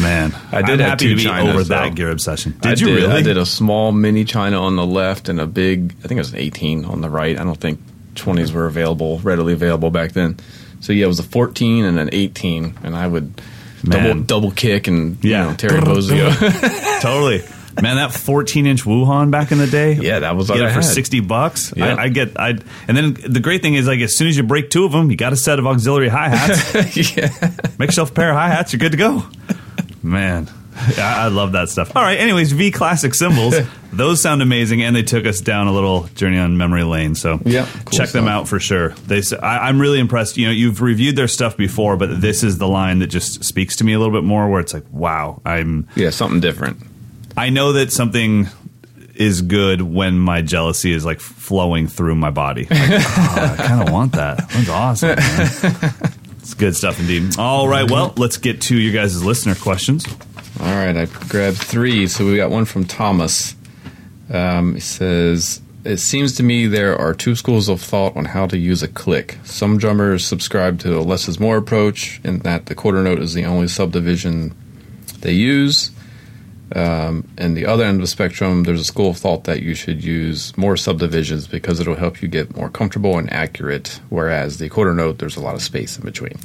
Man, I did I'm have happy two to be Chinas, over though. that gear obsession. Did I you did, really? I did a small mini China on the left and a big. I think it was an 18 on the right. I don't think 20s were available, readily available back then. So yeah, it was a 14 and an 18, and I would double Man. double kick and Yeah. you know, Terry Bozzio. totally. Man, that 14 inch Wuhan back in the day. Yeah, that was what get I it for had. 60 bucks. Yeah. I, I get, I, and then the great thing is, like, as soon as you break two of them, you got a set of auxiliary hi hats. yeah. Make yourself a pair of hi hats. You're good to go. Man, I, I love that stuff. All right. Anyways, V Classic Cymbals. Those sound amazing, and they took us down a little journey on memory lane. So Yeah, cool check them out for sure. They, I, am really impressed. You know, you've reviewed their stuff before, but this is the line that just speaks to me a little bit more. Where it's like, wow, I'm. Yeah, something different. I know that something is good when my jealousy is like flowing through my body. Like, oh, I kind of want that. That's awesome. Man. It's good stuff indeed. All right, well, let's get to your guys' listener questions. All right, I grabbed three. So we got one from Thomas. Um, he says, It seems to me there are two schools of thought on how to use a click. Some drummers subscribe to a less is more approach, in that the quarter note is the only subdivision they use. Um, and the other end of the spectrum, there's a school of thought that you should use more subdivisions because it'll help you get more comfortable and accurate. Whereas the quarter note, there's a lot of space in between.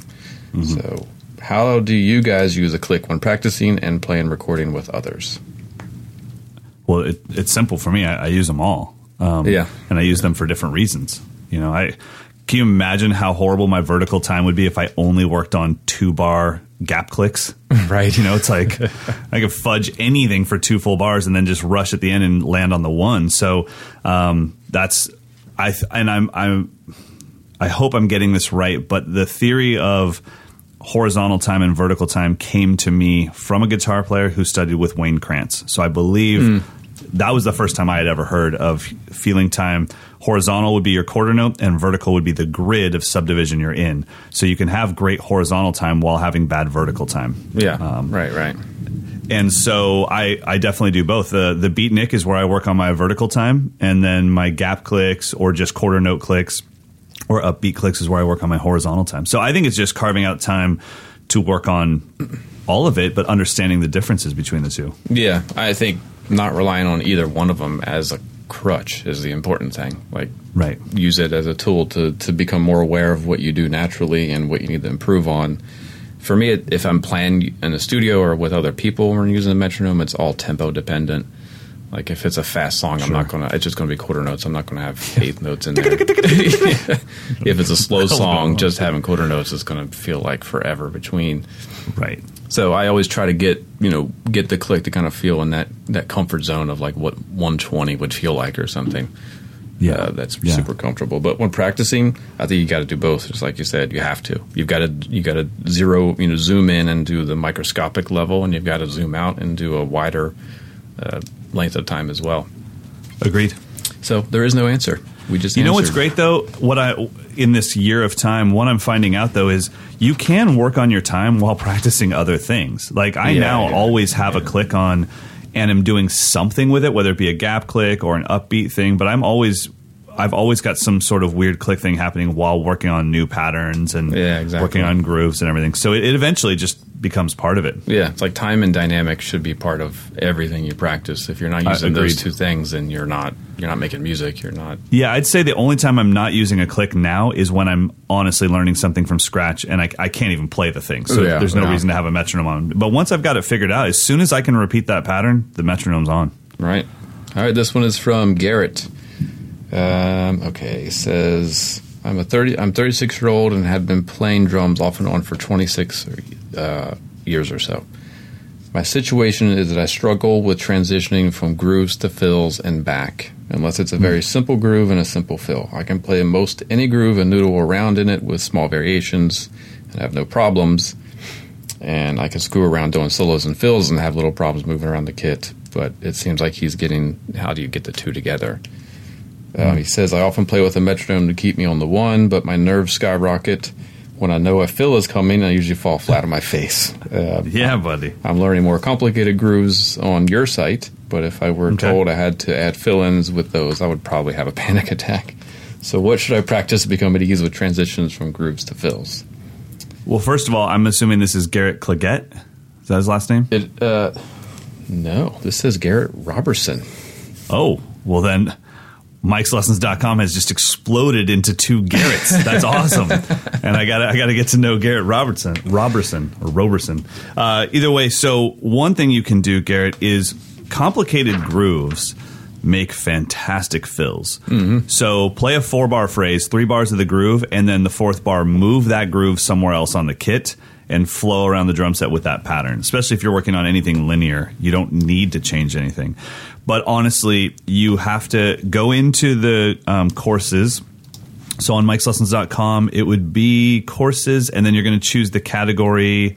So, how do you guys use a click when practicing and playing recording with others? Well, it, it's simple for me. I, I use them all. Um, Yeah. and I use them for different reasons. You know, I can you imagine how horrible my vertical time would be if I only worked on two bar gap clicks? Right. You know, it's like I could fudge anything for two full bars and then just rush at the end and land on the one. So um, that's I and I'm I'm I hope I'm getting this right, but the theory of horizontal time and vertical time came to me from a guitar player who studied with Wayne Krantz. So I believe Hmm. that was the first time I had ever heard of feeling time. Horizontal would be your quarter note, and vertical would be the grid of subdivision you're in. So you can have great horizontal time while having bad vertical time. Yeah, Um, right, right. and so I, I definitely do both. The the beatnik is where I work on my vertical time, and then my gap clicks or just quarter note clicks or upbeat clicks is where I work on my horizontal time. So I think it's just carving out time to work on all of it, but understanding the differences between the two. Yeah, I think not relying on either one of them as a crutch is the important thing. Like, Right. use it as a tool to to become more aware of what you do naturally and what you need to improve on. For me, if I'm playing in the studio or with other people when we're using the metronome, it's all tempo dependent. Like if it's a fast song, I'm not gonna. It's just gonna be quarter notes. I'm not gonna have eighth notes in there. if it's a slow song, just having quarter notes is gonna feel like forever between. Right. So I always try to get you know get the click to kind of feel in that that comfort zone of like what 120 would feel like or something. Yeah. Uh, that's Yeah. super comfortable. But when practicing, I think you got to do both. Just like you said, you have to. You've got to you got to zero you know zoom in and do the microscopic level, and you've got to zoom out and do a wider uh, length of time as well. Agreed. So there is no answer. We just You know what's great though? What I in this year of time, what I'm finding out though is you can work on your time while practicing other things. Like I Yeah, now yeah. always have a click on and am doing something with it, whether it be a gap click or an upbeat thing, but I'm always I've always got some sort of weird click thing happening while working on new patterns and Yeah, exactly. working on grooves and everything. So it, it eventually just becomes part of it. Yeah, it's like time and dynamic should be part of everything you practice. If you're not using those two things, then you're not you're not making music. You're not. Yeah, I'd say the only time I'm not using a click now is when I'm honestly learning something from scratch and I, I can't even play the thing. So Yeah, there's no yeah. reason to have a metronome on. But once I've got it figured out, as soon as I can repeat that pattern, the metronome's on. Right. All right. This one is from Garrett. Um, okay. It says I'm a 30. I'm 36 year old and have been playing drums off and on for 26 uh, years or so. My situation is that I struggle with transitioning from grooves to fills and back, unless it's a very simple groove and a simple fill. I can play most any groove and noodle around in it with small variations and have no problems. And I can screw around doing solos and fills and have little problems moving around the kit. But it seems like he's getting how do you get the two together? Uh, he says, I often play with a metronome to keep me on the one, but my nerves skyrocket. When I know a fill is coming, I usually fall flat on my face. Uh, Yeah, buddy. I'm learning more complicated grooves on your site, but if I were Okay. told I had to add fill ins with those, I would probably have a panic attack. So, what should I practice to become at ease with transitions from grooves to fills? Well, first of all, I'm assuming this is Garrett Clagett. Is that his last name? It, uh, no, this says Garrett Robertson. Oh, well then. MikesLessons.com has just exploded into two Garretts. That's awesome, and I got I got to get to know Garrett Robertson, Robertson or Roberson. Uh, either way, so one thing you can do, Garrett, is complicated grooves make fantastic fills. So play a four bar phrase, three bars of the groove, and then the fourth bar, move that groove somewhere else on the kit and flow around the drum set with that pattern. Especially if you're working on anything linear, you don't need to change anything. But honestly, you have to go into the um, courses. So on MikesLessons.com, it would be courses, and then you're going to choose the category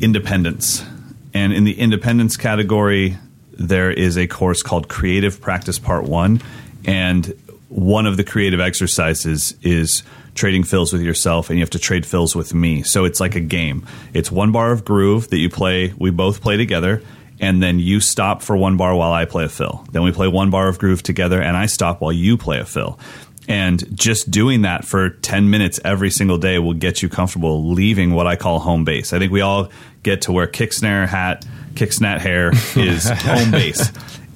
independence. And in the independence category, there is a course called Creative Practice Part 1. And one of the creative exercises is trading fills with yourself, and you have to trade fills with me. So it's like a game. It's one bar of groove that you play, we both play together. And then you stop for one bar while I play a fill. Then we play one bar of groove together, and I stop while you play a fill. And just doing that for 10 minutes every single day will get you comfortable leaving what I call home base. I think we all get to where kick snare hat, kick snat hair is home base.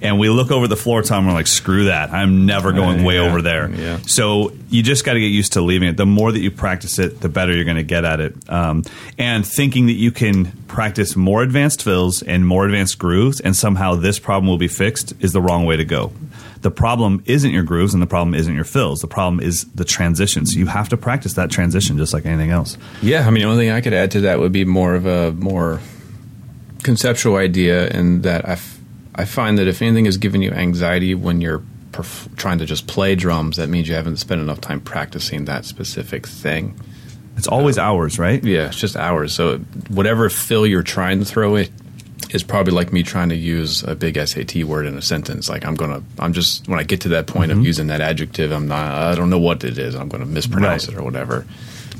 And we look over the floor tom and we're like, screw that. I'm never going way yeah, over there. yeah. So you just got to get used to leaving it. The more that you practice it, the better you're going to get at it. Um, and thinking that you can practice more advanced fills and more advanced grooves and somehow this problem will be fixed is the wrong way to go. The problem isn't your grooves and the problem isn't your fills. The problem is the transitions. You have to practice that transition just like anything else. Yeah, I mean, the only thing I could add to that would be more of a more conceptual idea, and that I, f- I find that if anything is giving you anxiety when you're perf- trying to just play drums, that means you haven't spent enough time practicing that specific thing. It's always hours, right? Yeah, it's just hours. So whatever fill you're trying to throw it is probably like me trying to use a big SAT word in a sentence. Like I'm gonna, I'm just when I get to that point Mm-hmm. of using that adjective, I'm not, I don't know what it is. I'm going to mispronounce Right. it or whatever.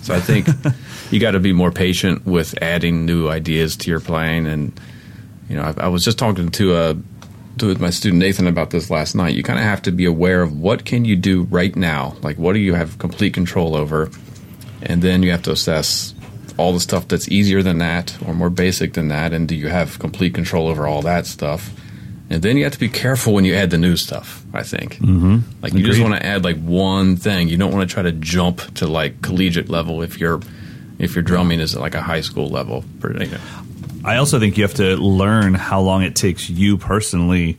So I think you got to be more patient with adding new ideas to your playing. And you know, I, I was just talking to uh to my student Nathan about this last night. You kind of have to be aware of what can you do right now. Like what do you have complete control over, and then you have to assess all the stuff that's easier than that or more basic than that, and do you have complete control over all that stuff? And then you have to be careful when you add the new stuff. I think, mm-hmm. like you just want to add like one thing. You don't want to try to jump to like collegiate level if your if your drumming is at like a high school level. You know. I also think you have to learn how long it takes you personally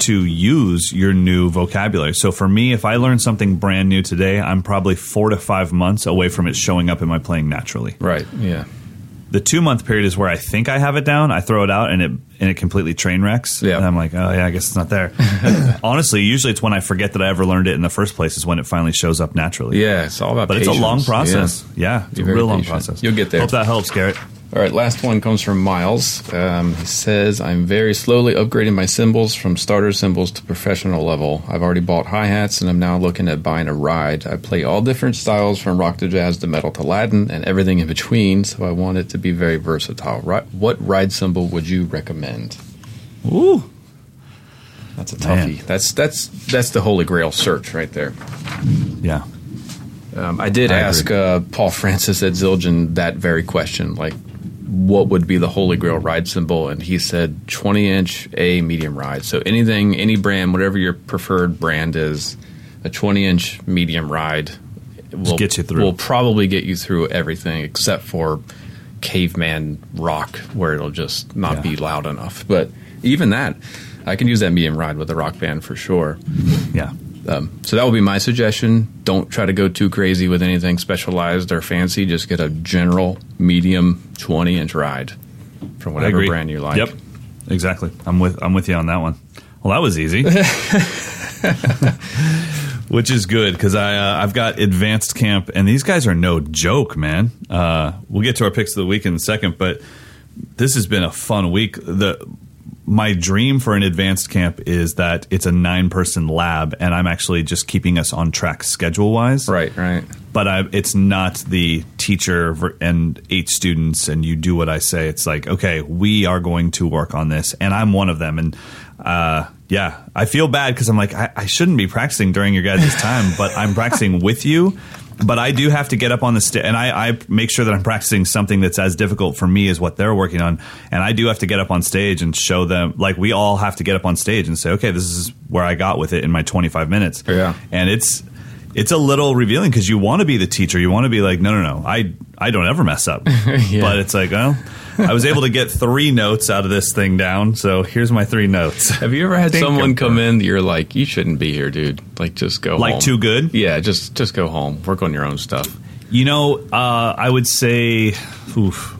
to use your new vocabulary. So for me, if I learn something brand new today, I'm probably four to five months away from it showing up in my playing naturally. Right? Yeah. The two month period is where I think I have it down. I throw it out and it and it completely train wrecks. Yeah. And I'm like, oh yeah, I guess it's not there. Honestly, usually it's when I forget that I ever learned it in the first place is when it finally shows up naturally. Yeah. It's all about. But it's a long process. Yeah. Yeah, it's Be a real long patient. process. You'll get there. Hope that helps, Garrett. All right, last one comes from Miles. Um, he says, I'm very slowly upgrading my cymbals from starter cymbals to professional level. I've already bought hi hats and I'm now looking at buying a ride. I play all different styles from rock to jazz to metal to Latin and everything in between, so I want it to be very versatile. Ri- what ride cymbal would you recommend? Ooh. That's a Man. toughie. That's that's that's the holy grail search right there. Yeah. Um, I did I ask uh, Paul Francis at Zildjian that very question, like, what would be the Holy Grail ride cymbal? And he said 20 inch A medium ride. So anything, any brand, whatever your preferred brand is, a 20 inch medium ride will get you through. Will probably get you through everything except for caveman rock, where it'll just not Yeah. be loud enough. But even that, I can use that medium ride with a rock band for sure. Yeah. Um, so that would be my suggestion. Don't try to go too crazy with anything specialized or fancy. Just get a general medium 20 inch ride from whatever brand you like. Yep, exactly. I'm with I'm with you on that one. Well, that was easy, which is good because I uh, I've got advanced camp, and these guys are no joke, man. Uh, we'll get to our picks of the week in a second, but this has been a fun week. The my dream for an advanced camp is that it's a nine person lab, and I'm actually just keeping us on track schedule wise. Right, right. but I, it's not the teacher and eight students and you do what I say. It's like, okay, we are going to work on this, and I'm one of them. And uh, yeah, I feel bad because I'm like, I, I shouldn't be practicing during your guys' time, but I'm practicing with you. But I do have to get up on the stage, and I, I make sure that I'm practicing something that's as difficult for me as what they're working on. And I do have to get up on stage and show them, like we all have to get up on stage and say, okay, this is where I got with it in my 25 minutes. Yeah. and it's it's a little revealing because you want to be the teacher. You want to be like, no, no, no, I I don't ever mess up. But it's like, well, I was able to get three notes out of this thing down. So here's my three notes. Have you ever had Think someone come in that you're like, you shouldn't be here, dude? Like, just go home. Like home. too good? Yeah, just just go home. Work on your own stuff. You know, uh, I would say, oof,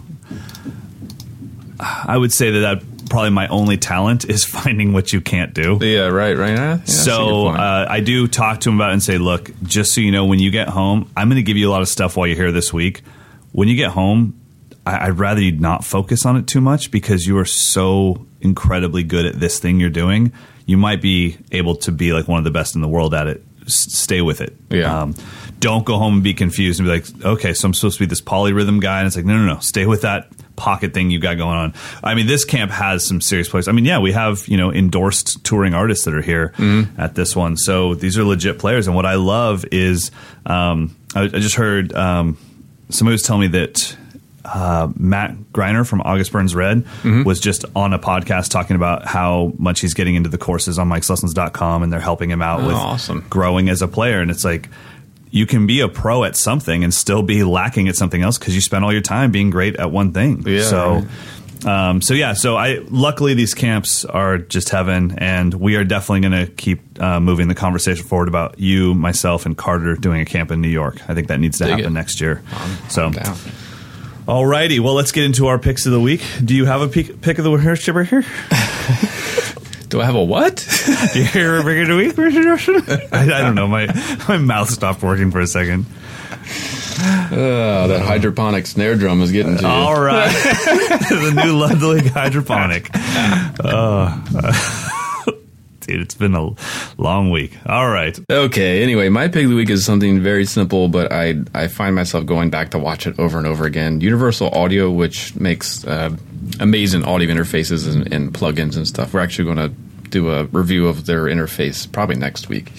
I would say that that probably my only talent is finding what you can't do. Yeah, right, right. Yeah, that's a good so point. uh, I do talk to him about it and say, look, just so you know, when you get home, I'm going to give you a lot of stuff while you're here this week. When you get home, I- I'd rather you not focus on it too much because you are so incredibly good at this thing you're doing. You might be able to be like one of the best in the world at it. S- stay with it. Yeah. Um, don't go home and be confused and be like, okay, so I'm supposed to be this polyrhythm guy, and it's like, no, no, no, stay with that pocket thing you got going on. I mean, this camp has some serious players. I mean, yeah, we have you know endorsed touring artists that are here at this one, so these are legit players. And what I love is, um, I, I just heard um, somebody was telling me that. Uh, Matt Greiner from August Burns Red was just on a podcast talking about how much he's getting into the courses on MikesLessons.com and they're helping him out Oh, with awesome. growing as a player. And it's like, you can be a pro at something and still be lacking at something else because you spend all your time being great at one thing. Yeah, so, um, so yeah. So I luckily these camps are just heaven, and we are definitely going to keep uh, moving the conversation forward about you, myself, and Carter doing a camp in New York. I think that needs to Dig happen it. next year. so, I'm down. alrighty. Well, let's get into our picks of the week. Do you have a pick, pick of the week Chipper, here? Do I have a what? Do you hear a pick of the week? I, I don't know. My my mouth stopped working for a second. Oh, that hydroponic snare drum is getting to you. All right, the new Ludwig hydroponic. Oh, dude, it's been a long week. All right, Okay. Anyway, my pick of the week is something very simple, but I I find myself going back to watch it over and over again. Universal Audio, which makes uh, amazing audio interfaces and, and plugins and stuff. We're actually going to do a review of their interface probably next week.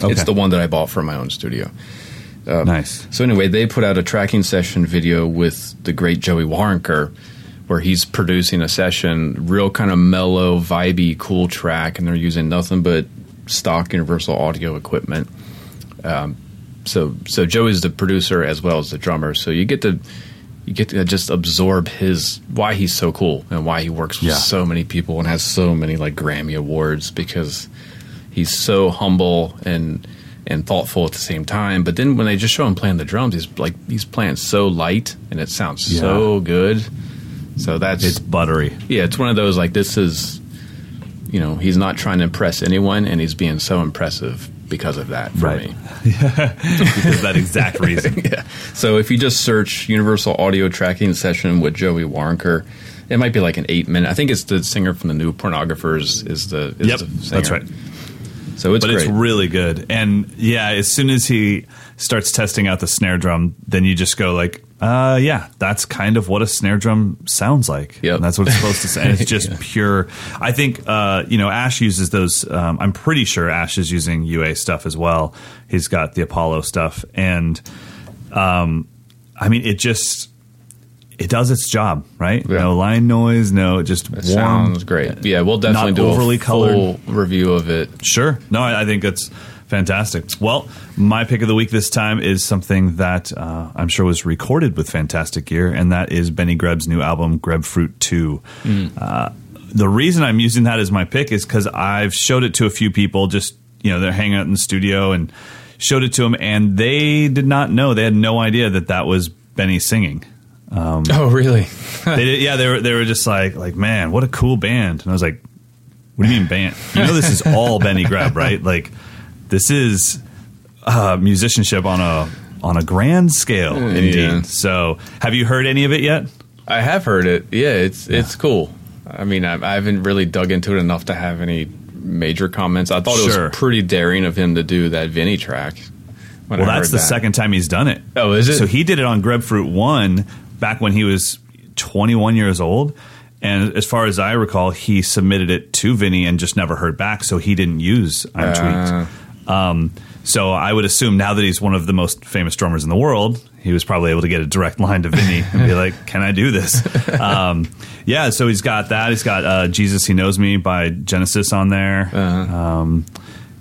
Okay. It's the one that I bought for my own studio. nice. So anyway, they put out a tracking session video with the great Joey Waronker, where he's producing a session, real kind of mellow, vibey, cool track, and they're using nothing but stock Universal Audio equipment. Um, so so Joey's the producer as well as the drummer, so you get to you get to just absorb his why he's so cool and why he works with Yeah. so many people and has so many like Grammy awards because he's so humble and and thoughtful at the same time. But then when they just show him playing the drums, he's like he's playing so light and it sounds so good. So that's It's buttery. yeah, it's one of those like this is you know, he's not trying to impress anyone and he's being so impressive because of that for Right. me. because of that exact reason. yeah. So if you just search Universal Audio Tracking Session with Joey Waronker, it might be like an eight minute. I think it's the singer from the New Pornographers is the is Yep, the singer. that's right. So it's but great. it's really good. And yeah, as soon as he starts testing out the snare drum, then you just go like, uh, yeah, that's kind of what a snare drum sounds like. Yep. And that's what it's supposed to say. And it's just pure. I think, uh, you know, Ash uses those. Um, I'm pretty sure Ash is using UA stuff as well. He's got the Apollo stuff. And, um, I mean, it just, it does its job, right? Yeah. No line noise, no, just It warm. sounds great. Yeah, we'll definitely do overly a full colored. review of it. Sure. No, I, I think that's fantastic. Well, my pick of the week this time is something that uh, I'm sure was recorded with Fantastic Gear, and that is Benny Greb's new album, Grebfruit 2. Uh, the reason I'm using that as my pick is because I've showed it to a few people, just, you know, they're hanging out in the studio and showed it to them, and they did not know. They had no idea that that was Benny singing. Oh, really? they did, yeah, they were they were just like like man, what a cool band. And I was like, what do you mean band? You know, this is all Benny Greb, right? Like, this is uh, musicianship on a on a grand scale, indeed. yeah. So, have you heard any of it yet? I have heard it. Yeah, it's it's cool. I mean, I, I haven't really dug into it enough to have any major comments. I thought it was pretty daring of him to do that Vinnie track. Well, I that's the that. second time he's done it. Oh, is it? So he did it on Grebfruit One back when he was 21 years old. And as far as I recall, he submitted it to Vinnie and just never heard back. So he didn't use I'm Ah. Tweaked. Um, so I would assume now that he's one of the most famous drummers in the world, he was probably able to get a direct line to Vinnie and be like, "Can I do this?" Um, yeah. So he's got that. He's got uh, "Jesus He Knows Me" by Genesis on there. Um,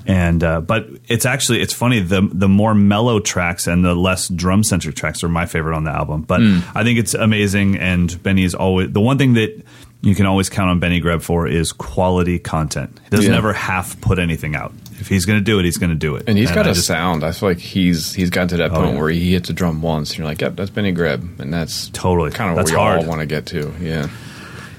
and uh, but it's actually it's funny the the more mellow tracks and the less drum centric tracks are my favorite on the album. But I think it's amazing, and Benny is always the one thing that you can always count on Benny Greb for is quality content. He doesn't Yeah. ever half put anything out. If he's going to do it, he's going to do it. And he's got I a just- sound. I feel like he's he's got to that point Oh, yeah. where he hits a drum once, and you're like, "Yep, that's Benny Greb," and that's Totally. kind of That's where we all want to get to. Yeah,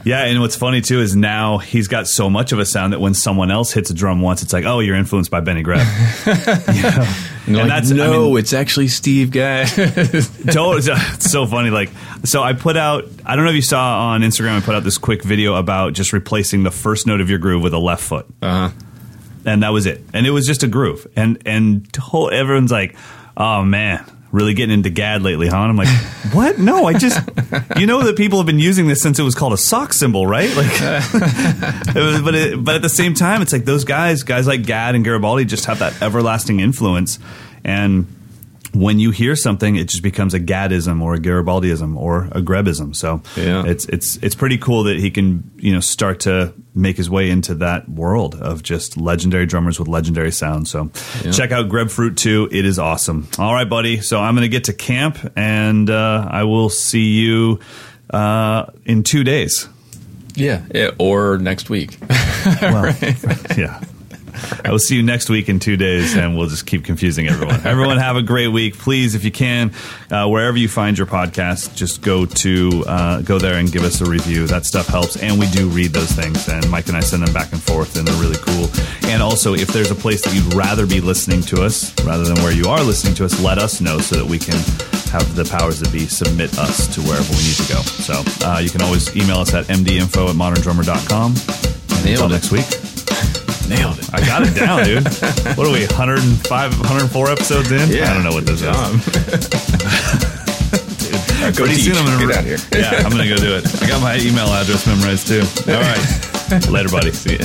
Yeah, and what's funny too is now he's got so much of a sound that when someone else hits a drum once, it's like, oh, you're influenced by Benny Greb. You know? and, And like, that's- I no, mean- it's actually Steve Gadd. totally it's so funny like so i put out i don't know if you saw on instagram i put out this quick video about just replacing the first note of your groove with a left foot uh-huh. And that was it. And it was just a groove. And and to- everyone's like oh man really getting into Gadd lately huh? And i'm like what? No i just you know that people have been using this since it was called a sock cymbal right? Like it was, but it, but at the same time it's like those guys guys like Gadd and garibaldi just have that everlasting influence. And when you hear something, it just becomes a Gadism or a Garibaldiism or a Grebism. So Yeah. it's it's it's pretty cool that he can you know start to make his way into that world of just legendary drummers with legendary sound. So check out Grebfruit two; it is awesome. All right, buddy. So I'm going to get to camp, and uh, I will see you uh, in two days. yeah, yeah, or next week. Well, yeah. I will see you next week in two days, and we'll just keep confusing everyone. Everyone, have a great week. Please, if you can, uh, wherever you find your podcast, just go to uh, go there and give us a review. That stuff helps, and we do read those things. And Mike and I send them back and forth, and they're really cool. And also, if there's a place that you'd rather be listening to us rather than where you are listening to us, let us know so that we can have the powers that be submit us to wherever we need to go. So uh, you can always email us at mdinfo at moderndrummer.com. And Nailed until it. next week, Nailed it. I got it down, dude. What are we, 105, 104 episodes in? Yeah, I don't know what this is. is. Go Pretty teach. soon I'm gonna Get out here. yeah, I'm gonna go do it. I got my email address memorized too. All right, later, buddy. See ya.